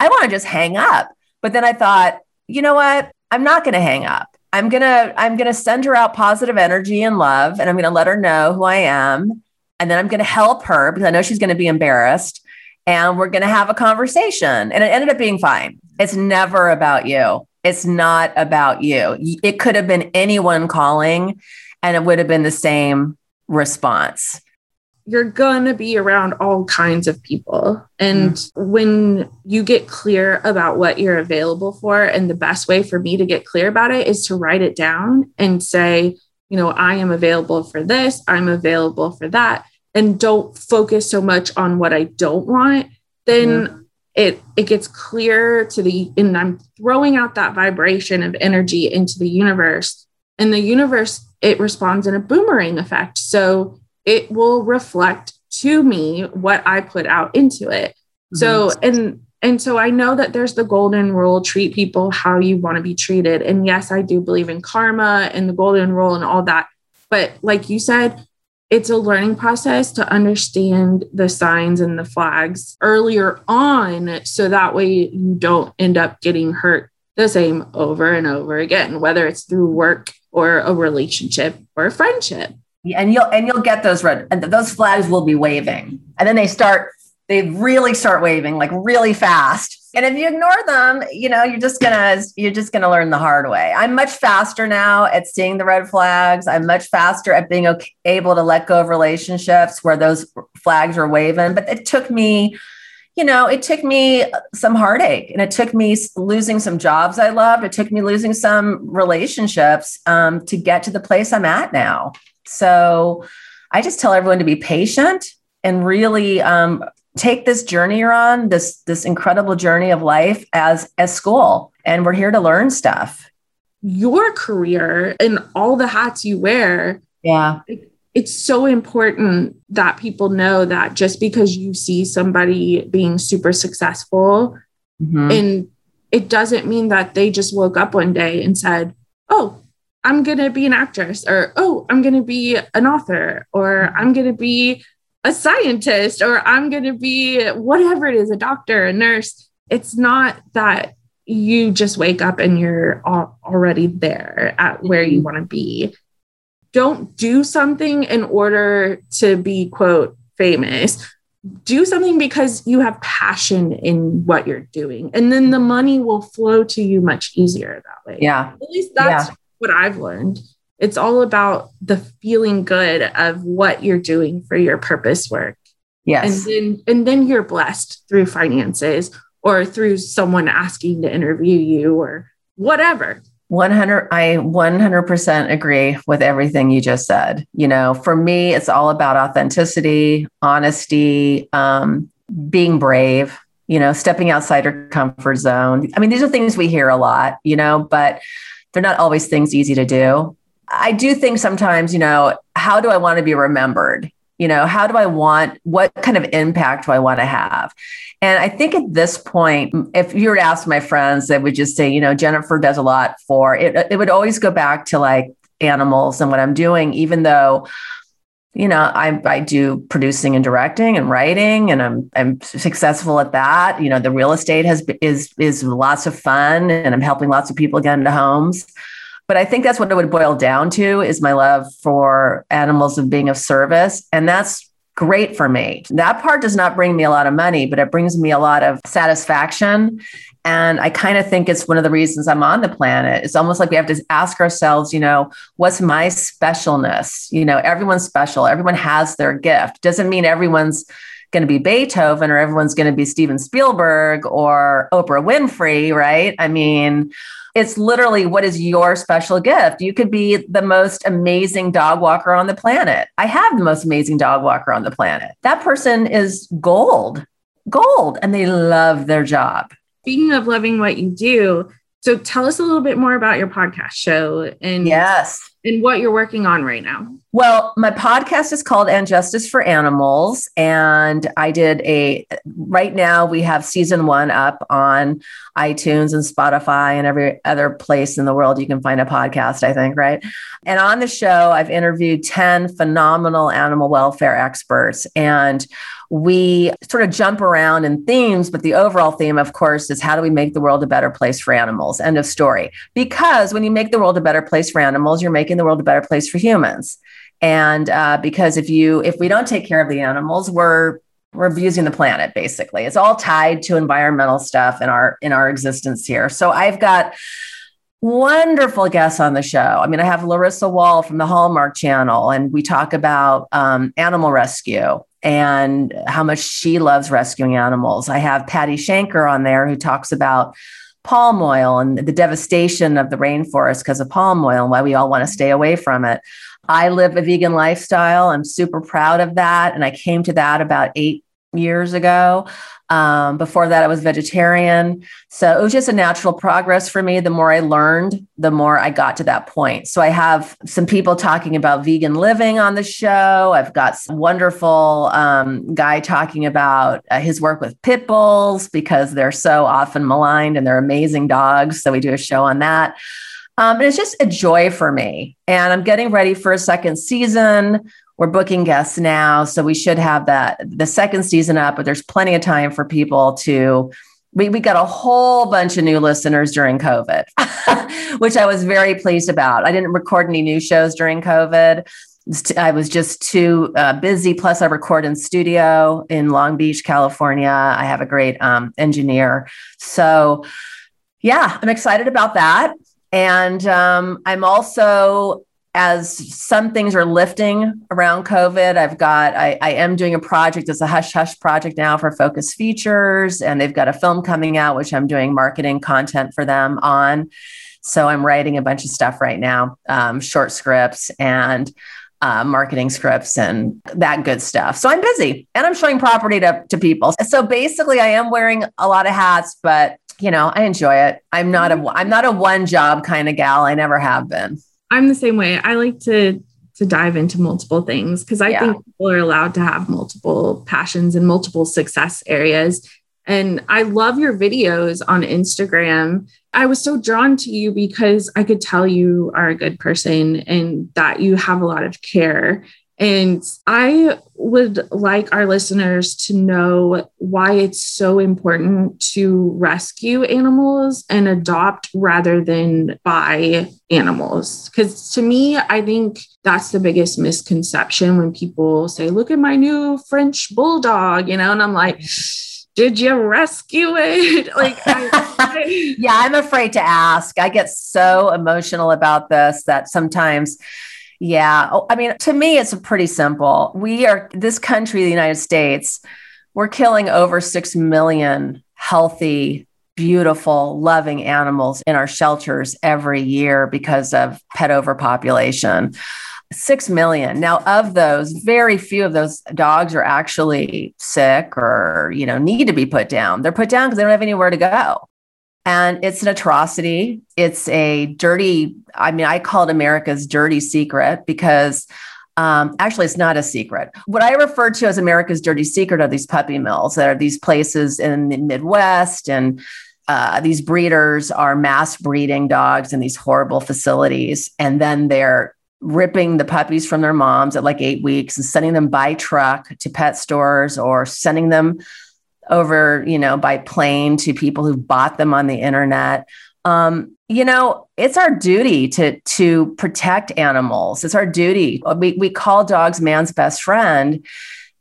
i want to just hang up. But then i thought you know what? I'm not going to hang up I'm going to I'm going to send her out positive energy and love and I'm going to let her know who I am and then I'm going to help her because I know she's going to be embarrassed and we're going to have a conversation and it ended up being fine. It's never about you. It's not about you. It could have been anyone calling and it would have been the same response you're going to be around all kinds of people. And mm. when you get clear about what you're available for, and the best way for me to get clear about it is to write it down and say, you know, I am available for this, I'm available for that. And don't focus so much on what I don't want, then mm. it it gets clear to the and I'm throwing out that vibration of energy into the universe. And the universe, it responds in a boomerang effect. So it will reflect to me what I put out into it. Mm-hmm. So, and And so I know that there's the golden rule treat people how you want to be treated. And yes, I do believe in karma and the golden rule and all that. But like you said, it's a learning process to understand the signs and the flags earlier on so that way you don't end up getting hurt the same over and over again whether it's through work or a relationship or a friendship and you'll and you'll get those red and those flags will be waving. And then they start they really start waving like really fast. And if you ignore them you know you're just gonna you're just gonna learn the hard way. I'm much faster now at seeing the red flags. I'm much faster at being okay, able to let go of relationships where those flags are waving. But it took me you know it took me some heartache and it took me losing some jobs i loved. It took me losing some relationships um, to get to the place i'm at now. So i just tell everyone to be patient and really um, take this journey you're on, this this incredible journey of life as as school, and we're here to learn stuff. Your career and all the hats you wear, yeah, it's so important that people know that just because you see somebody being super successful, mm-hmm. and it doesn't mean that they just woke up one day and said, "Oh." I'm going to be an actress, or oh, I'm going to be an author, or I'm going to be a scientist or I'm going to be whatever it is, a doctor, a nurse. It's not that you just wake up and you're already there at where you want to be. Don't do something in order to be, quote, famous. Do something because you have passion in what you're doing. And then the money will flow to you much easier that way. Yeah. At least that's yeah. what I've learned. It's all about the feeling good of what you're doing for your purpose work. Yes. And then and then you're blessed through finances or through someone asking to interview you or whatever. 100 I 100% agree with everything you just said. You know, for me it's all about authenticity, honesty, um, being brave, you know, stepping outside your comfort zone. I mean, these are things we hear a lot, you know, but they're not always things easy to do. I do think sometimes, you know, how do I want to be remembered? You know, how do I want, what kind of impact do I want to have? And I think at this point, if you were to ask my friends, they would just say, you know, Jennifer does a lot for it. It would always go back to like animals and what I'm doing, even though, you know, I, I do producing and directing and writing, and I'm I'm successful at that. You know, the real estate has is is lots of fun, and I'm helping lots of people get into homes. But I think that's what it would boil down to is my love for animals and being of service. And that's great for me. That part does not bring me a lot of money, but it brings me a lot of satisfaction. And I kind of think it's one of the reasons I'm on the planet. It's almost like we have to ask ourselves, you know, what's my specialness? You know, everyone's special, everyone has their gift. Doesn't mean everyone's going to be Beethoven or everyone's going to be Steven Spielberg or Oprah Winfrey, right? I mean, it's literally what is your special gift? You could be the most amazing dog walker on the planet. I have the most amazing dog walker on the planet. That person is gold, gold, and they love their job. Speaking of loving what you do, so tell us a little bit more about your podcast show and yes, and what you're working on right now. Well, my podcast is called And Justice for Animals. And I did a, right now we have season one up on iTunes and Spotify and every other place in the world you can find a podcast, I think, right? And on the show, I've interviewed 10 phenomenal animal welfare experts. And we sort of jump around in themes, but the overall theme, of course, is how do we make the world a better place for animals? End of story. Because when you make the world a better place for animals, you're making the world a better place for humans. And uh, because if you if we don't take care of the animals, we're we're abusing the planet basically. It's all tied to environmental stuff in our in our existence here. So I've got wonderful guests on the show. I mean, I have Larissa Wohl from the Hallmark Channel, and we talk about um, animal rescue and how much she loves rescuing animals. I have Patty Shenker on there who talks about palm oil and the devastation of the rainforest because of palm oil and why we all want to stay away from it. I live a vegan lifestyle. I'm super proud of that. And I came to that about eight years ago. Um, before that, I was vegetarian. So it was just a natural progress for me. The more I learned, the more I got to that point. So I have some people talking about vegan living on the show. I've got some wonderful um, guy talking about uh, his work with pit bulls because they're so often maligned and they're amazing dogs. So we do a show on that. Um, and it's just a joy for me. And I'm getting ready for a second season. We're booking guests now. So we should have that the second season up, but there's plenty of time for people to. We, we got a whole bunch of new listeners during COVID, which I was very pleased about. I didn't record any new shows during COVID. I was just too uh, busy. Plus, I record in studio in Long Beach, California. I have a great um, engineer. So, yeah, I'm excited about that. And um, I'm also, as some things are lifting around COVID, I've got, I, I am doing a project. It's a hush hush project now for Focus Features. And they've got a film coming out, which I'm doing marketing content for them on. So I'm writing a bunch of stuff right now, um, short scripts and uh, marketing scripts and that good stuff. So I'm busy and I'm showing property to, to people. So basically, I am wearing a lot of hats, but you know, I enjoy it. I'm not a I'm not a one job kind of gal. I never have been. I'm the same way. I like to to dive into multiple things because I yeah. think people are allowed to have multiple passions and multiple success areas. And I love your videos on Instagram. I was so drawn to you because I could tell you are a good person and that you have a lot of care and I would like our listeners to know why it's so important to rescue animals and adopt rather than buy animals. Because to me, I think that's the biggest misconception when people say, Look at my new French bulldog, you know, and I'm like, did you rescue it? like, I, I, yeah, I'm afraid to ask. I get so emotional about this that sometimes yeah. Oh, I mean, to me, it's pretty simple. We are, this country, the United States, we're killing over 6 million healthy, beautiful, loving animals in our shelters every year because of pet overpopulation. 6 million. Now, of those, very few of those dogs are actually sick or, you know, need to be put down. They're put down because they don't have anywhere to go. And it's an atrocity. It's a dirty, I mean, I call it America's dirty secret because um, actually, it's not a secret. What I refer to as America's dirty secret are these puppy mills that are these places in the Midwest and uh, these breeders are mass breeding dogs in these horrible facilities. And then they're ripping the puppies from their moms at like eight weeks and sending them by truck to pet stores or sending them over, you know, by plane to people who bought them on the internet. Um, you know, it's our duty to to protect animals. It's our duty. We we call dogs man's best friend,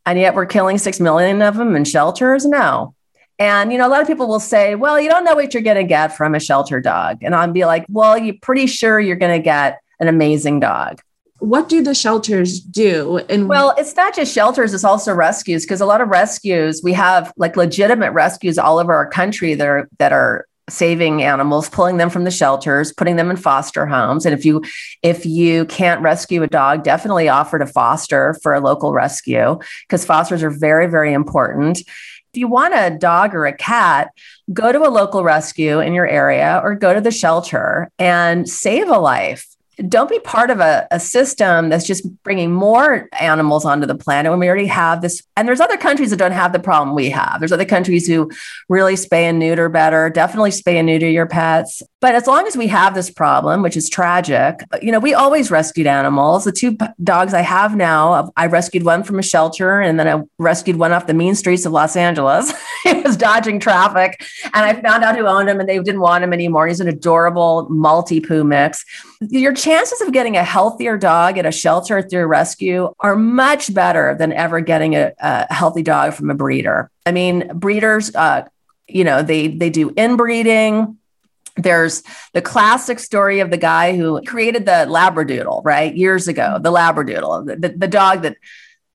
and yet we're killing six million of them in shelters. No. And you know, a lot of people will say, "Well, you don't know what you're going to get from a shelter dog," and I'll be like, "Well, you're pretty sure you're going to get an amazing dog." What do the shelters do? And well it's not just shelters it's also rescues because a lot of rescues we have like legitimate rescues all over our country that are that are saving animals pulling them from the shelters putting them in foster homes. And if you if you can't rescue a dog definitely offer to foster for a local rescue because fosters are very very important. If you want a dog or a cat go to a local rescue in your area or go to the shelter and save a life don't be part of a, a system that's just bringing more animals onto the planet when we already have this. And there's other countries that don't have the problem we have. There's other countries who really spay and neuter better. Definitely spay and neuter your pets. But as long as we have this problem, which is tragic, you know, we always rescued animals. The two dogs I have now, I rescued one from a shelter and then I rescued one off the mean streets of Los Angeles. he was dodging traffic. And I found out who owned him and they didn't want him anymore. He's an adorable Maltipoo mix. Your chances of getting a healthier dog at a shelter through a rescue are much better than ever getting a, a healthy dog from a breeder. I mean, breeders, uh, you know, they they do inbreeding. There's the classic story of the guy who created the Labradoodle, right? Years ago, the Labradoodle, the, the, the dog that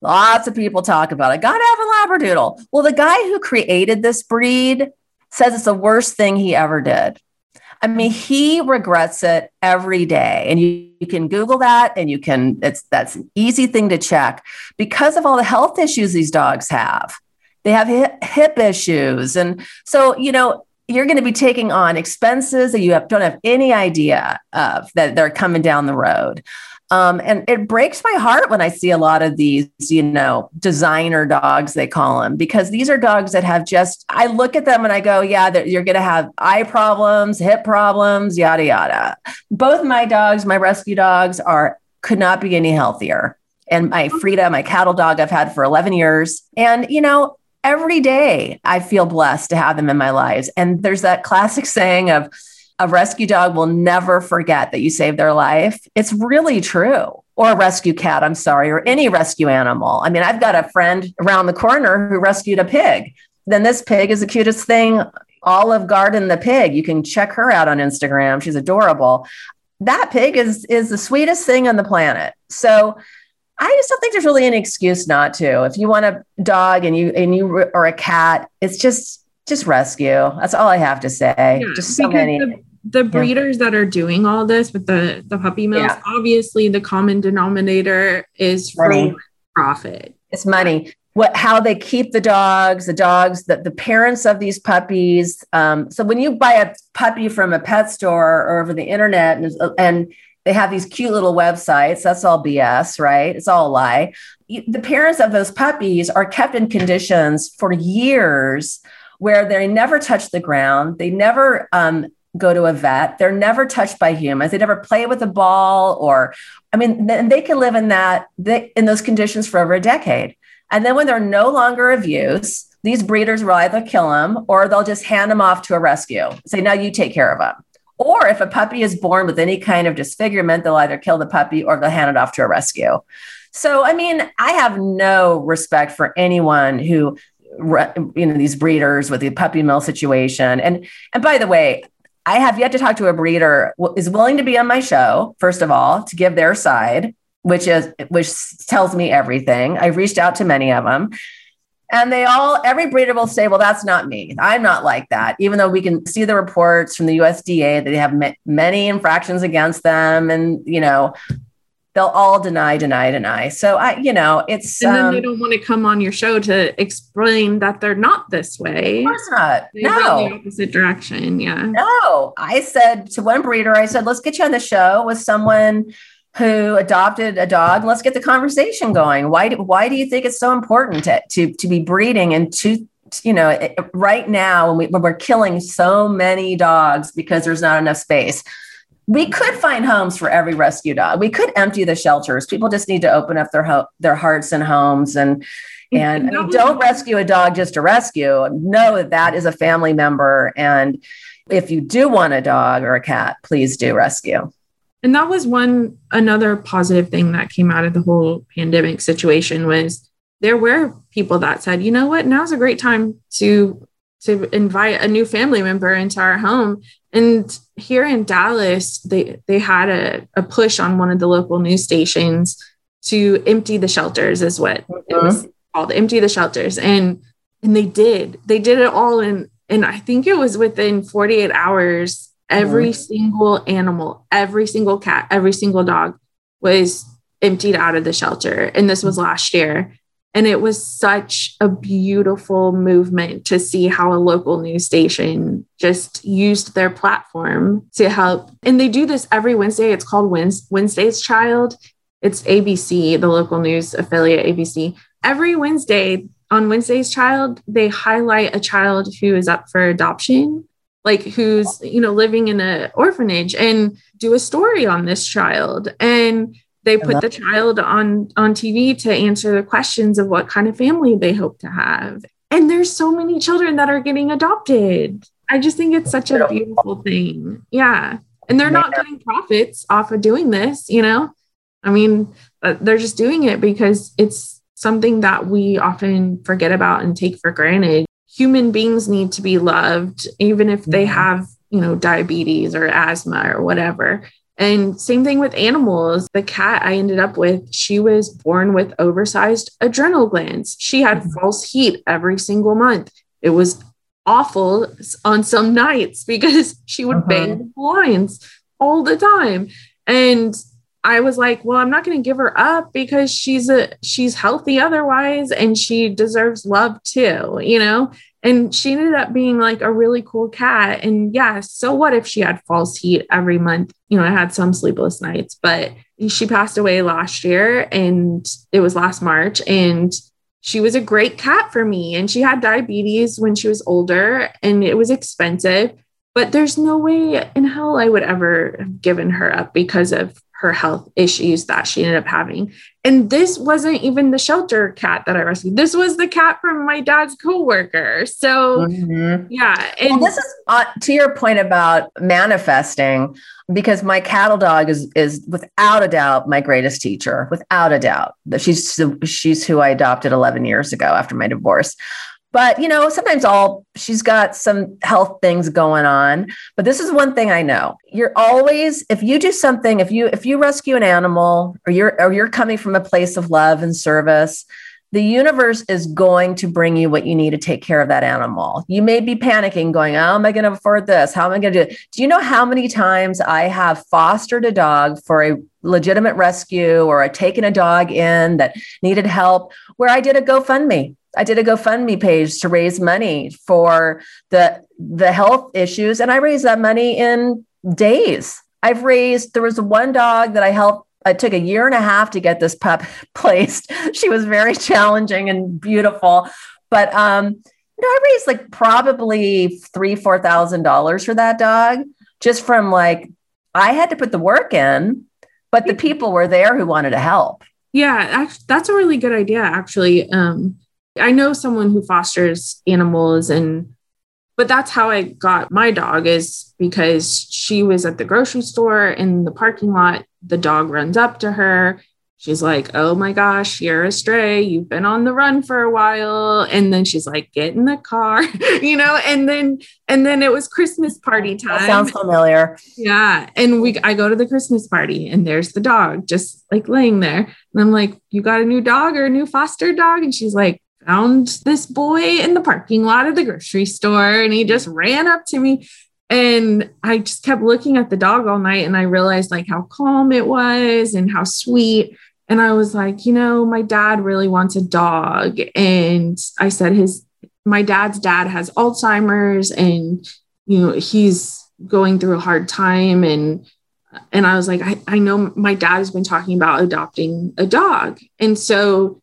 lots of people talk about. I got to have a Labradoodle. Well, the guy who created this breed says it's the worst thing he ever did. I mean, he regrets it every day. And you, you can Google that and you can, it's that's an easy thing to check because of all the health issues these dogs have. they have hip, issues. And so, you know, you're going to be taking on expenses that you have, don't have any idea of that they're coming down the road. Um, and it breaks my heart when I see a lot of these, you know, designer dogs, they call them, because these are dogs that have just, I look at them and I go, yeah, you're going to have eye problems, hip problems, yada, yada. Both my dogs, my rescue dogs, are could not be any healthier. And my Frida, my cattle dog, I've had for 11 years. And, you know, every day I feel blessed to have them in my lives. And there's that classic saying of a rescue dog will never forget that you saved their life. It's really true. Or a rescue cat, I'm sorry, or any rescue animal. I mean, I've got a friend around the corner who rescued a pig. Then this pig is the cutest thing. Olive Garden the pig. You can check her out on Instagram. She's adorable. That pig is is the sweetest thing on the planet. So I just don't think there's really an excuse not to. If you want a dog and you and you or a cat, it's just just rescue. That's all I have to say. Yeah, just so many. The, the breeders yeah. that are doing all this with the the puppy mills, yeah. obviously the common denominator is money. profit. It's money. What how they keep the dogs, the dogs, that the parents of these puppies. Um, so when you buy a puppy from a pet store or over the internet and, and they have these cute little websites. That's all BS, right? It's all a lie. The parents of those puppies are kept in conditions for years where they never touch the ground. They never um, go to a vet. They're never touched by humans. They never play with a ball or, I mean, and they can live in that they, in those conditions for over a decade. And then when they're no longer of use, these breeders will either kill them or they'll just hand them off to a rescue. Say, now you take care of them. Or if a puppy is born with any kind of disfigurement, they'll either kill the puppy or they'll hand it off to a rescue. So, I mean, I have no respect for anyone who, you know, these breeders with the puppy mill situation. And and by the way, I have yet to talk to a breeder is willing to be on my show. First of all, to give their side, which is which tells me everything. I've reached out to many of them. And they all, every breeder will say, well, that's not me. I'm not like that. Even though we can see the reports from the USDA that they have ma- many infractions against them. And, you know, they'll all deny, deny, deny. So I, you know, it's. And then um, they don't want to come on your show to explain that they're not this way. Of course not. They no. the opposite direction. Yeah. No. I said to one breeder, I said, let's get you on the show with someone who adopted a dog. Let's get the conversation going. Why do, why do you think it's so important to, to, to be breeding and to, you know, right now when, we, when we're killing so many dogs because there's not enough space? We could find homes for every rescue dog. We could empty the shelters. People just need to open up their ho- their hearts and homes and and don't rescue a dog just to rescue. Know that that is a family member. And if you do want a dog or a cat, please do rescue and that was one another positive thing that came out of the whole pandemic situation was there were people that said you know what now's a great time to to invite a new family member into our home and here in dallas they they had a, a push on one of the local news stations to empty the shelters is what mm-hmm. it was called empty the shelters and and they did they did it all in and i think it was within 48 hours Every single animal, every single cat, every single dog was emptied out of the shelter. And this was last year. And it was such a beautiful movement to see how a local news station just used their platform to help. And they do this every Wednesday. It's called Wednesday's Child. It's ABC, the local news affiliate ABC. Every Wednesday on Wednesday's Child, they highlight a child who is up for adoption like who's you know living in an orphanage and do a story on this child and they put the child on on TV to answer the questions of what kind of family they hope to have. And there's so many children that are getting adopted. I just think it's such a beautiful thing. Yeah. And they're not getting profits off of doing this you know? I mean uh, they're just doing it because it's something that we often forget about and take for granted. Human beings need to be loved, even if they mm-hmm. have, you know, diabetes or asthma or whatever. And same thing with animals. The cat I ended up with, she was born with oversized adrenal glands. She had mm-hmm. false heat every single month. It was awful on some nights because she would uh-huh. bang the blinds all the time. And I was like, well, I'm not going to give her up because she's a she's healthy otherwise and she deserves love too, you know? And she ended up being like a really cool cat. And yeah, so what if she had false heat every month? You know, I had some sleepless nights, but she passed away last year and it was last March. And she was a great cat for me. And she had diabetes when she was older and it was expensive. But there's no way in hell I would ever have given her up because of her health issues that she ended up having. And this wasn't even the shelter cat that I rescued. This was the cat from my dad's coworker. So mm-hmm. yeah. And well, this is uh, to your point about manifesting, because my cattle dog is is without a doubt my greatest teacher, without a doubt. That she's she's who I adopted 11 years ago after my divorce but you know sometimes all she's got some health things going on but this is one thing i know you're always if you do something if you if you rescue an animal or you're or you're coming from a place of love and service the universe is going to bring you what you need to take care of that animal. You may be panicking, going, How am I going to afford this? How am I going to do it? Do you know how many times I have fostered a dog for a legitimate rescue or I've taken a dog in that needed help where I did a GoFundMe? I did a GoFundMe page to raise money for the the health issues, and I raised that money in days. I've raised. There was one dog that I helped. It took a year and a half to get this pup placed. She was very challenging and beautiful, but um, you know, I raised like probably three, four thousand dollars for that dog, just from like I had to put the work in, but the people were there who wanted to help. Yeah, that's a really good idea, actually. Um, I know someone who fosters animals and but that's how I got my dog is because she was at the grocery store in the parking lot. The dog runs up to her. She's like, Oh my gosh, you're a stray. You've been on the run for a while. And then she's like, Get in the car, you know, and then and then it was Christmas party time. That sounds familiar. Yeah. And we I go to the Christmas party and there's the dog just like laying there. And I'm like, You got a new dog or a new foster dog? And she's like, found this boy in the parking lot of the grocery store and he just ran up to me. And I just kept looking at the dog all night and I realized like how calm it was and how sweet. And I was like, you know, my dad really wants a dog. And I said his my dad's dad has Alzheimer's and you know, he's going through a hard time. And and I was like, I, I know my dad has been talking about adopting a dog. And so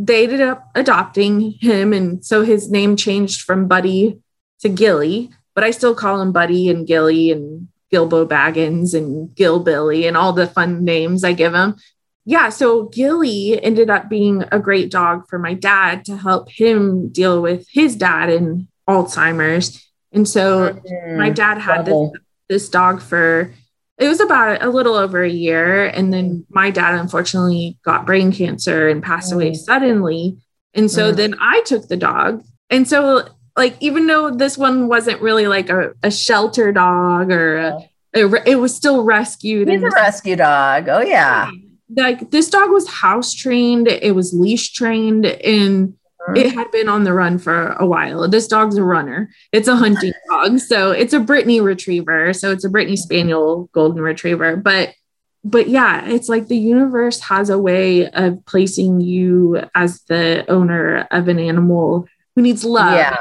they ended up adopting him. And so his name changed from Buddy to Gilly, but I still call him Buddy and Gilly and Gilbo Baggins and Gilbilly and all the fun names I give him. Yeah, so Gilly ended up being a great dog for my dad to help him deal with his dad and Alzheimer's. And so mm-hmm. my dad had this, this dog for it was about a little over a year. And then my dad unfortunately got brain cancer and passed away mm. suddenly. And so mm. then I took the dog. And so, like, even though this one wasn't really like a, a shelter dog or a, a, it was still rescued. He's a rescue dog. Oh, yeah. Like, this dog was house trained, it was leash trained, and it had been on the run for a while. This dog's a runner. It's a hunting dog. So it's a Brittany retriever. So it's a Brittany Spaniel golden retriever. But but yeah, it's like the universe has a way of placing you as the owner of an animal who needs love. Yeah.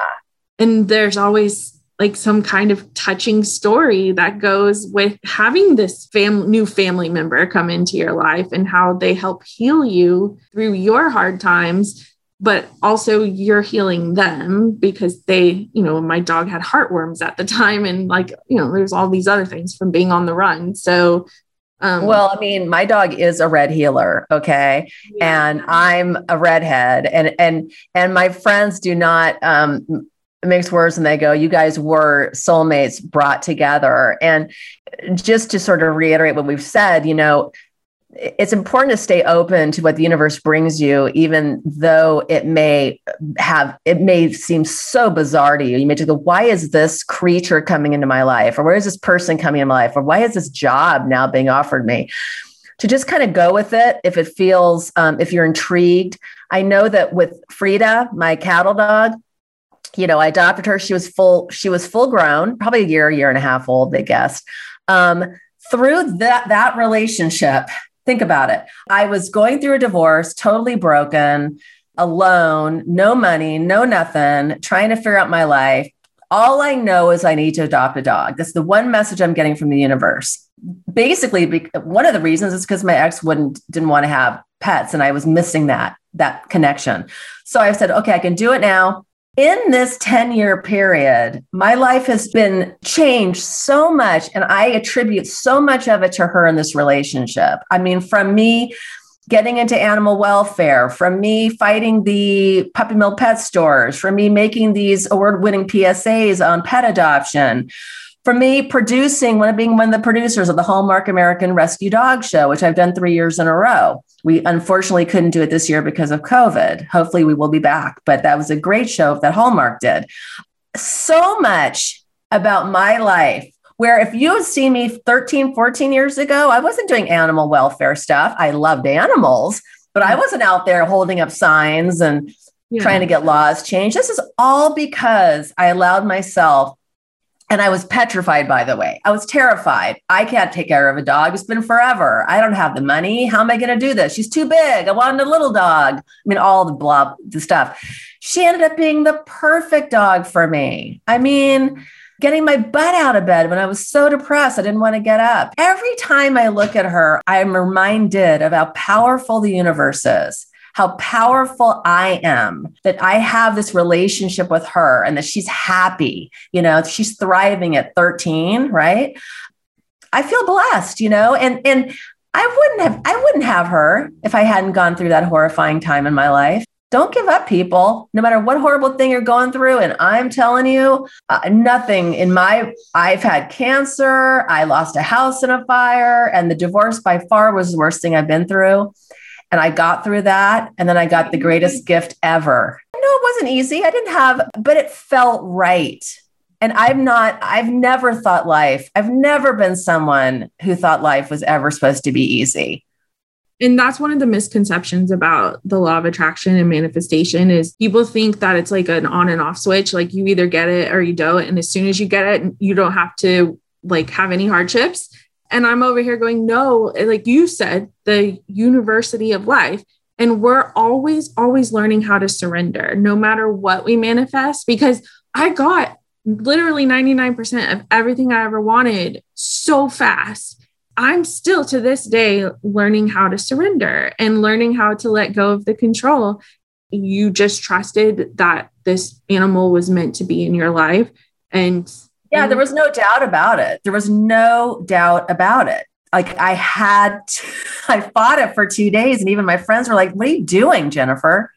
And there's always like some kind of touching story that goes with having this fam- new family member come into your life and how they help heal you through your hard times but also you're healing them because they, you know, my dog had heartworms at the time and like, you know, there's all these other things from being on the run. So um, well, I mean, my dog is a red heeler, okay, yeah. and I'm a redhead, and and and my friends do not um, mix words, and they go, "You guys were soulmates brought together." And just to sort of reiterate what we've said, you know, it's important to stay open to what the universe brings you, even though it may have, it may seem so bizarre to you. You may just go, why is this creature coming into my life? Or where is this person coming in my life? Or why is this job now being offered me? To just kind of go with it if it feels, um, if you're intrigued. I know that with Frida, my cattle dog, you know, I adopted her. She was full, she was full grown, probably a year, year and a half old, they guessed. Um, through that that relationship, think about it. I was going through a divorce, totally broken, alone, no money, no nothing, trying to figure out my life. All I know is I need to adopt a dog. That's the one message I'm getting from the universe. Basically, one of the reasons is because my ex wouldn't didn't want to have pets, and I was missing that that connection. So I said, okay, I can do it now. In this 10 year period, my life has been changed so much, and I attribute so much of it to her in this relationship. I mean, from me getting into animal welfare, from me fighting the puppy mill pet stores, from me making these award winning PSAs on pet adoption, for me producing one of being one of the producers of the Hallmark American Rescue Dog Show, which I've done three years in a row. We unfortunately couldn't do it this year because of COVID. Hopefully, we will be back, but that was a great show that Hallmark did. So much about my life where if you had seen me 13, 14 years ago, I wasn't doing animal welfare stuff. I loved animals, but I wasn't out there holding up signs and yeah. trying to get laws changed. This is all because I allowed myself and I was petrified, by the way. I was terrified. I can't take care of a dog. It's been forever. I don't have the money. How am I going to do this? She's too big. I wanted a little dog. I mean, all the blah, the stuff. She ended up being the perfect dog for me. I mean, getting my butt out of bed when I was so depressed. I didn't want to get up. Every time I look at her, I'm reminded of how powerful the universe is how powerful I am, that I have this relationship with her and that she's happy, you know, she's thriving at 13, right? I feel blessed, you know, and and I wouldn't have I wouldn't have her if I hadn't gone through that horrifying time in my life don't give up, people, no matter what horrible thing you're going through. And I'm telling you, uh, nothing in my, I've had cancer. I lost a house in a fire, and the divorce by far was the worst thing I've been through. And I got through that. And then I got the greatest mm-hmm. gift ever. No, it wasn't easy. I didn't have, but it felt right. And I'm not, I've never thought life, I've never been someone who thought life was ever supposed to be easy and that's one of the misconceptions about the law of attraction and manifestation is people think that it's like an on and off switch like you either get it or you don't and as soon as you get it you don't have to like have any hardships and i'm over here going no like you said the university of life and we're always always learning how to surrender no matter what we manifest because i got literally 99% of everything i ever wanted so fast I'm still to this day learning how to surrender and learning how to let go of the control. You just trusted that this animal was meant to be in your life. And yeah, there mm-hmm. was no doubt about it. There was no doubt about it. Like I had, to, I fought it for two days. And even my friends were like, What are you doing, Jennifer?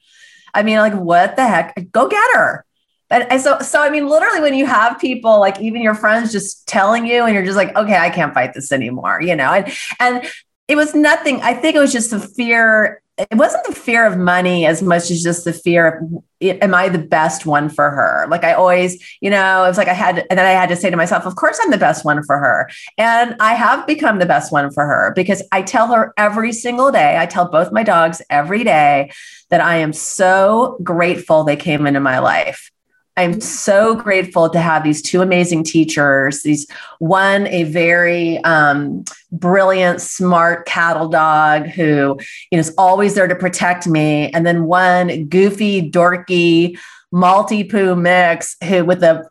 I mean, like, what the heck? Go get her. And, and so, so I mean, literally, when you have people like even your friends just telling you, and you're just like, okay, I can't fight this anymore, you know, and and it was nothing. I think it was just the fear. It wasn't the fear of money as much as just the fear of, am I the best one for her? Like I always, you know, it was like I had, and then I had to say to myself, of course I'm the best one for her. And I have become the best one for her because I tell her every single day, I tell both my dogs every day that I am so grateful they came into my life I'm so grateful to have these two amazing teachers. These one, a very um, brilliant, smart cattle dog who you know, is always there to protect me, and then one goofy, dorky, Maltipoo mix who with a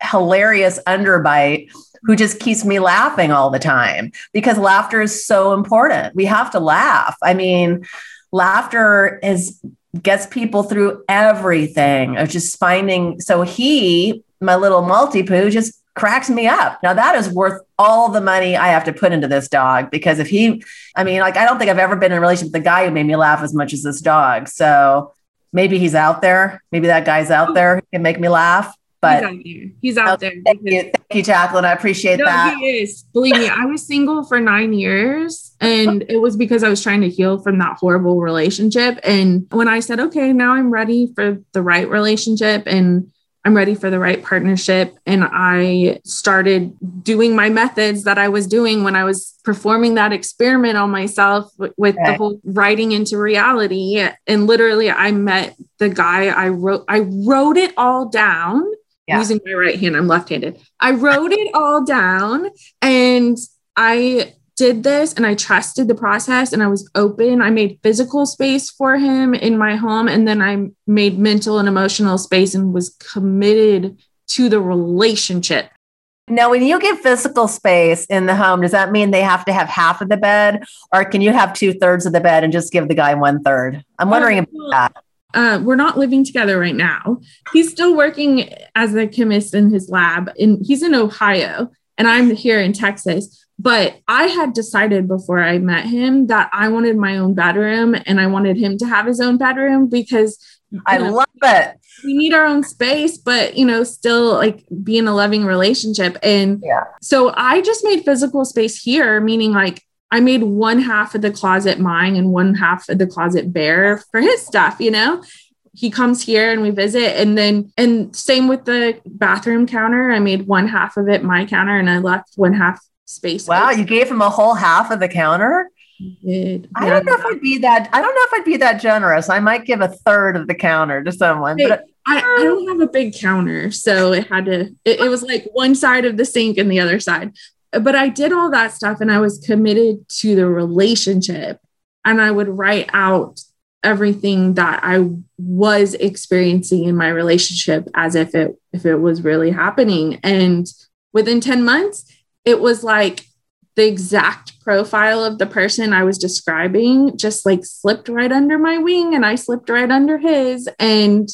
hilarious underbite who just keeps me laughing all the time because laughter is so important. We have to laugh. I mean, laughter is gets people through everything of just finding. So he, my little Maltipoo, just cracks me up. Now that is worth all the money I have to put into this dog because if he, I mean, like I don't think I've ever been in a relationship with a guy who made me laugh as much as this dog. So maybe he's out there. Maybe that guy's out there can make me laugh. But he's out there. He's out there. Thank you, thank you, Jacqueline. I appreciate no, that. He is. Believe me, I was single for nine years, and it was because I was trying to heal from that horrible relationship. And when I said, "Okay, now I'm ready for the right relationship," and I'm ready for the right partnership. And I started doing my methods that I was doing when I was performing that experiment on myself with okay. the whole writing into reality. And literally, I met the guy I wrote, I wrote it all down yeah. using my right hand. I'm left handed. I wrote it all down and I did this and I trusted the process and I was open. I made physical space for him in my home. And then I made mental and emotional space and was committed to the relationship. Now, when you give physical space in the home, does that mean they have to have half of the bed, or can you have two thirds of the bed and just give the guy one third? I'm wondering about that. Uh, we're not living together right now. He's still working as a chemist in his lab, and he's in Ohio, and I'm here in Texas. But I had decided before I met him that I wanted my own bedroom and I wanted him to have his own bedroom because I know, love it. We need our own space, but you know, still like be in a loving relationship. And yeah. so I just made physical space here, meaning like I made one half of the closet mine and one half of the closet bare for his stuff, you know? He comes here and we visit. And then, and same with the bathroom counter. I made one half of it my counter and I left one half space. Wow, you gave him a whole half of the counter? Did. I don't know if I'd be that. I don't know if I'd be that generous. I might give a third of the counter to someone. But I, I, don't have a big counter, so it had to. It, it was like one side of the sink and the other side. But I did all that stuff, and I was committed to the relationship. And I would write out everything that I was experiencing in my relationship as if it if it was really happening. And within ten months, it was like the exact profile of the person I was describing just like slipped right under my wing and I slipped right under his. And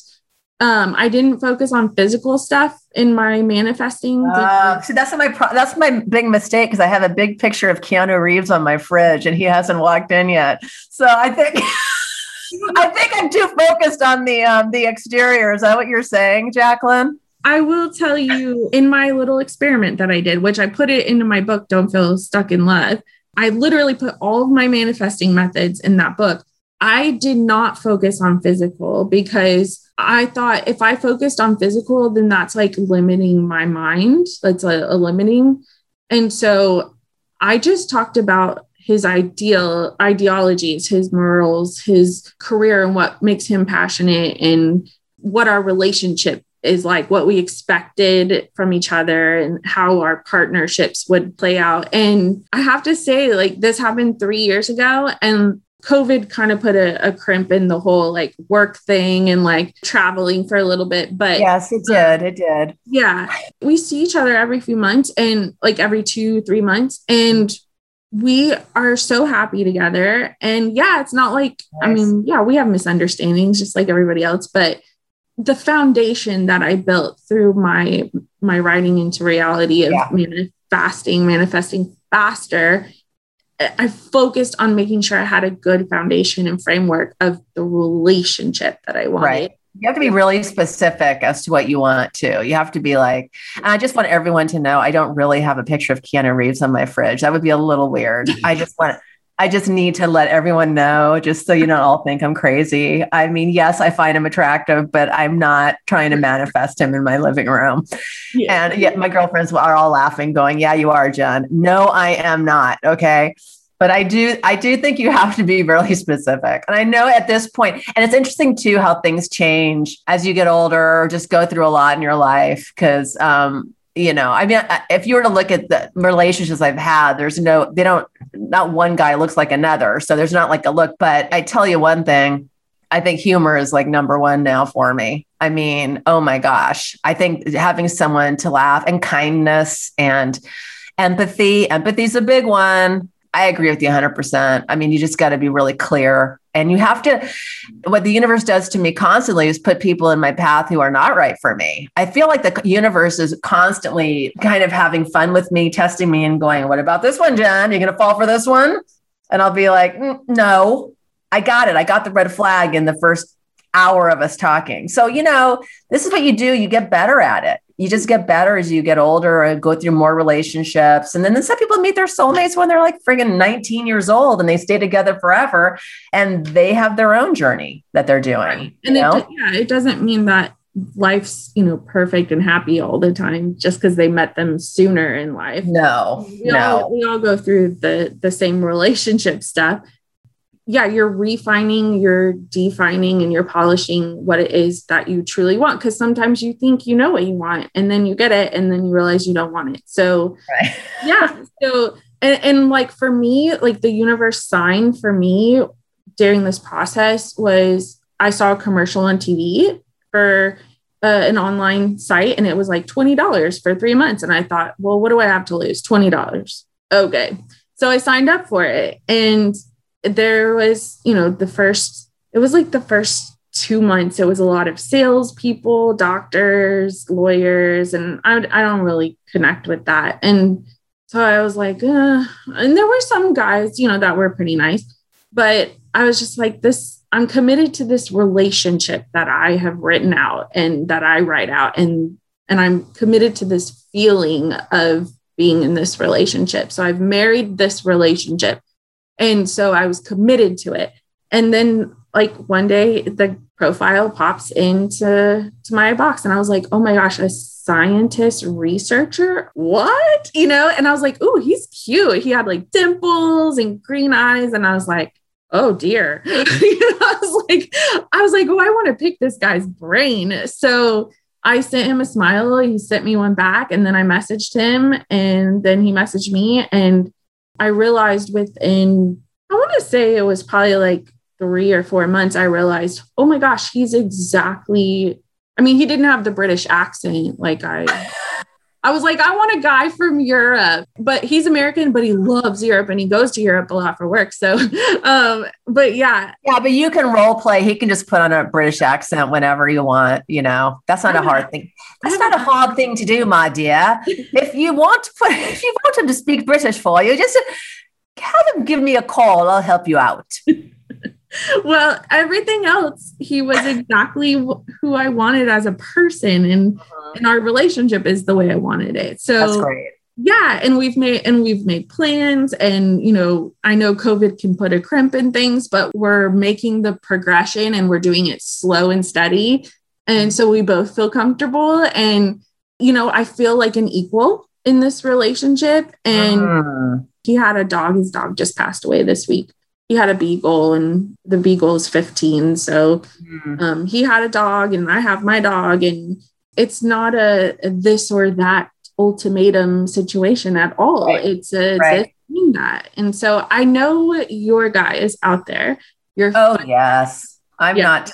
um, I didn't focus on physical stuff in my manifesting. Uh, see, that's my pro- that's my big mistake because I have a big picture of Keanu Reeves on my fridge and he hasn't walked in yet. So I think I think I'm too focused on the um, the exterior. Is that what you're saying, Jacqueline? I will tell you in my little experiment that I did, which I put it into my book, Don't Feel Stuck in Love. I literally put all of my manifesting methods in that book. I did not focus on physical because I thought if I focused on physical, then that's like limiting my mind. That's a, a limiting. And so I just talked about his ideal ideologies, his morals, his career, and what makes him passionate and what our relationship is like what we expected from each other and how our partnerships would play out. And I have to say, like, this happened three years ago, and COVID kind of put a, a, crimp in the whole like work thing and like traveling for a little bit. But yes, it did. It did. Yeah. We see each other every few months and like every two, three months. And we are so happy together. And yeah, it's not like, nice. I mean, yeah, we have misunderstandings just like everybody else, but the foundation that I built through my my writing into reality of yeah. manifesting, manifesting faster, I focused on making sure I had a good foundation and framework of the relationship that I wanted. Right. You have to be really specific as to what you want to. You have to be like, I just want everyone to know I don't really have a picture of Keanu Reeves on my fridge. That would be a little weird. I just want I just need to let everyone know, just so you don't all think I'm crazy. I mean, yes, I find him attractive, but I'm not trying to manifest him in my living room. Yeah. And yet my girlfriends are all laughing, going, Yeah, you are, Jen. No, I am not. Okay. But I do, I do think you have to be really specific. And I know at this point, and it's interesting too how things change as you get older or just go through a lot in your life. Cause um, you know, I mean, if you were to look at the relationships I've had, there's no, they don't, not one guy looks like another. So there's not like a look. But I tell you one thing, I think humor is like number one now for me. I mean, oh my gosh. I think having someone to laugh and kindness and empathy, empathy is a big one. I agree with you 100%. I mean, you just got to be really clear. And you have to, what the universe does to me constantly is put people in my path who are not right for me. I feel like the universe is constantly kind of having fun with me, testing me, and going, What about this one, Jen? You're going to fall for this one? And I'll be like, mm, No, I got it. I got the red flag in the first hour of us talking. So, you know, this is what you do. You get better at it you just get better as you get older and go through more relationships. And then, some people meet their soulmates when they're like friggin' 19 years old and they stay together forever and they have their own journey that they're doing. Right. And it, yeah, it doesn't mean that life's you know perfect and happy all the time just because they met them sooner in life no we no all, we all go through the the same relationship stuff yeah, you're refining, you're defining, and you're polishing what it is that you truly want. Because sometimes you think you know what you want, and then you get it, and then you realize you don't want it. So, right. yeah. So and, and like for me, like the universe sign for me during this process was I saw a commercial on TV for uh, an online site and it was like $20 for three months. And I thought, well, what do I have to lose? $20. Okay. So I signed up for it. And there was, you know, the first, it was like the first two months, it was a lot of salespeople, doctors, lawyers, and I, I don't really connect with that. And so I was like, uh, and there were some guys, you know, that were pretty nice, but I was just like, this I'm committed to this relationship that I have written out and that I write out and and I'm committed to this feeling of being in this relationship. So I've married this relationship. And so I was committed to it. And then like one day the profile pops into to my box and I was like, "Oh my gosh, a scientist researcher? What?" You know, and I was like, "Oh, he's cute. He had like dimples and green eyes." And I was like, oh dear. you know, I was like, I was like, oh, I want to pick this guy's brain. So I sent him a smile. He sent me one back, and then I messaged him, and then he messaged me, and I realized within, I want to say it was probably like three or four months, I realized, oh my gosh, he's exactly. I mean, he didn't have the British accent like I I was like, I want a guy from Europe, but he's American, but he loves Europe and he goes to Europe a lot for work. So, um, but yeah. Yeah, but you can role play. He can just put on a British accent whenever you want. You know, that's not a hard thing. That's not a hard thing to do, my dear. if you want to put, if you want him to speak British for you, just have him give me a call. I'll help you out. well, everything else, he was exactly who I wanted as a person, and uh-huh. and our relationship is the way I wanted it. So that's great. Yeah, and we've made and we've made plans, and you know, I know COVID can put a crimp in things, but we're making the progression, and we're doing it slow and steady, and so we both feel comfortable, and you know, I feel like an equal in this relationship, and. Uh-huh. He had a dog. His dog just passed away this week he had a beagle and the beagle is 15 so mm. um, he had a dog and i have my dog and it's not a, a this or that ultimatum situation at all right. it's a right. this that and so i know your guy is out there you're oh fun. yes i'm yeah. not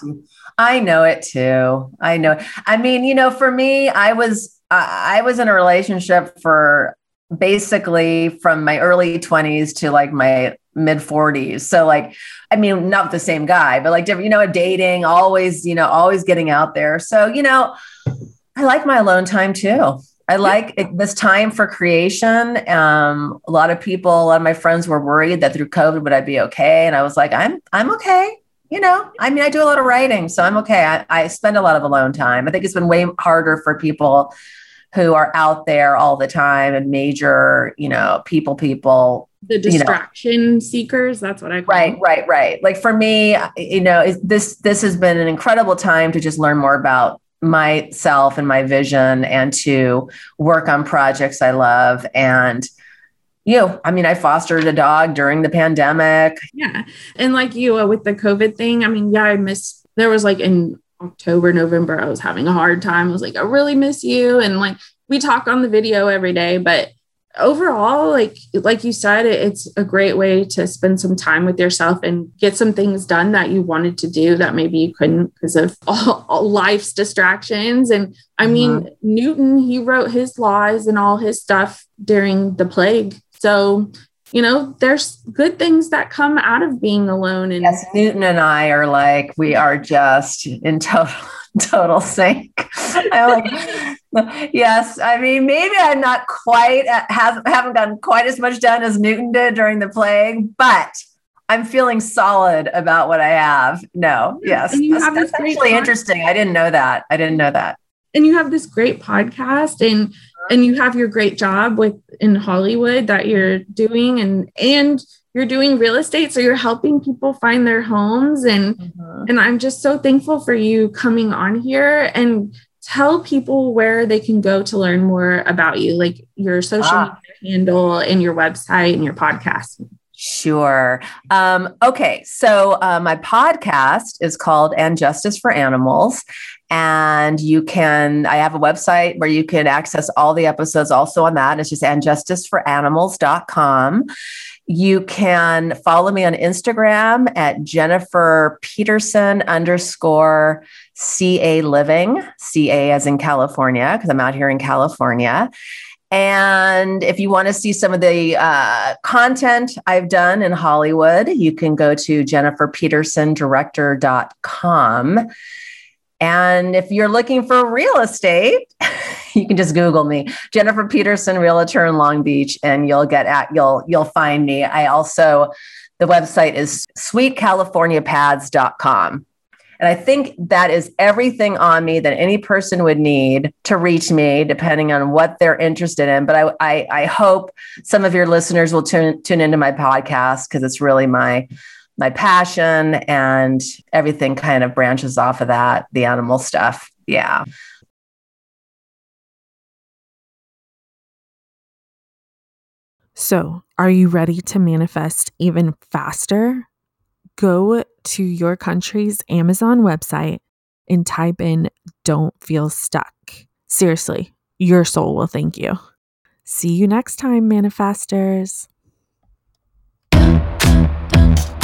i know it too i know i mean you know for me i was I was in a relationship for basically from my early 20s to like my mid 40s. So like, I mean, not the same guy, but like different, you know, dating, always, you know, always getting out there. So, you know, I like my alone time too. I like it, this time for creation. Um, a lot of people, a lot of my friends were worried that through COVID would I be okay, and I was like, I'm I'm okay. You know, I mean, I do a lot of writing, so I'm okay. I, I spend a lot of alone time. I think it's been way harder for people who are out there all the time and major, you know, people, people. The distraction you know. seekers. That's what I call right, them. right, right. Like for me, you know, this this has been an incredible time to just learn more about myself and my vision and to work on projects I love and you know, I mean, I fostered a dog during the pandemic. Yeah. And like you uh, with the COVID thing, I mean, yeah, I miss, there was like in October, November, I was having a hard time. I was like, I really miss you. And like we talk on the video every day, but overall, like like you said, it's a great way to spend some time with yourself and get some things done that you wanted to do that maybe you couldn't because of all, all life's distractions. And I mean, mm-hmm. Newton, he wrote his laws and all his stuff during the plague. So you know, there's good things that come out of being alone. And yes, Newton and I are like, we are just in total, total sync. I like, yes, I mean, maybe I'm not quite, uh, hasn't, haven't gotten quite as much done as Newton did during the plague, but I'm feeling solid about what I have. No, yes, that's, that's actually interesting. I didn't know that. I didn't know that. And you have this great podcast, and and you have your great job with in Hollywood that you're doing and and you're doing real estate so you're helping people find their homes and mm-hmm. and I'm just so thankful for you coming on here and tell people where they can go to learn more about you like your social ah. media handle and your website and your podcast. Sure. Um, okay. So, uh, my podcast is called And Justice for Animals. And you can, I have a website where you can access all the episodes also on that. It's just andjusticeforanimals.com. You can follow me on Instagram at Jennifer Peterson underscore CA Living, CA as in California, because I'm out here in California. And if you want to see some of the uh, content I've done in Hollywood, you can go to jenniferpetersondirector.com. And if you're looking for real estate, you can just Google me, Jennifer Peterson, realtor in Long Beach, and you'll get at you'll you'll find me. I also the website is sweetcaliforniapads.com. And I think that is everything on me that any person would need to reach me, depending on what they're interested in. But I, I, I hope some of your listeners will tune, tune into my podcast because it's really my my passion and everything kind of branches off of that, the animal stuff. Yeah. So, are you ready to manifest even faster? go to your country's Amazon website and type in don't feel stuck. Seriously, your soul will thank you. See you next time, manifestors.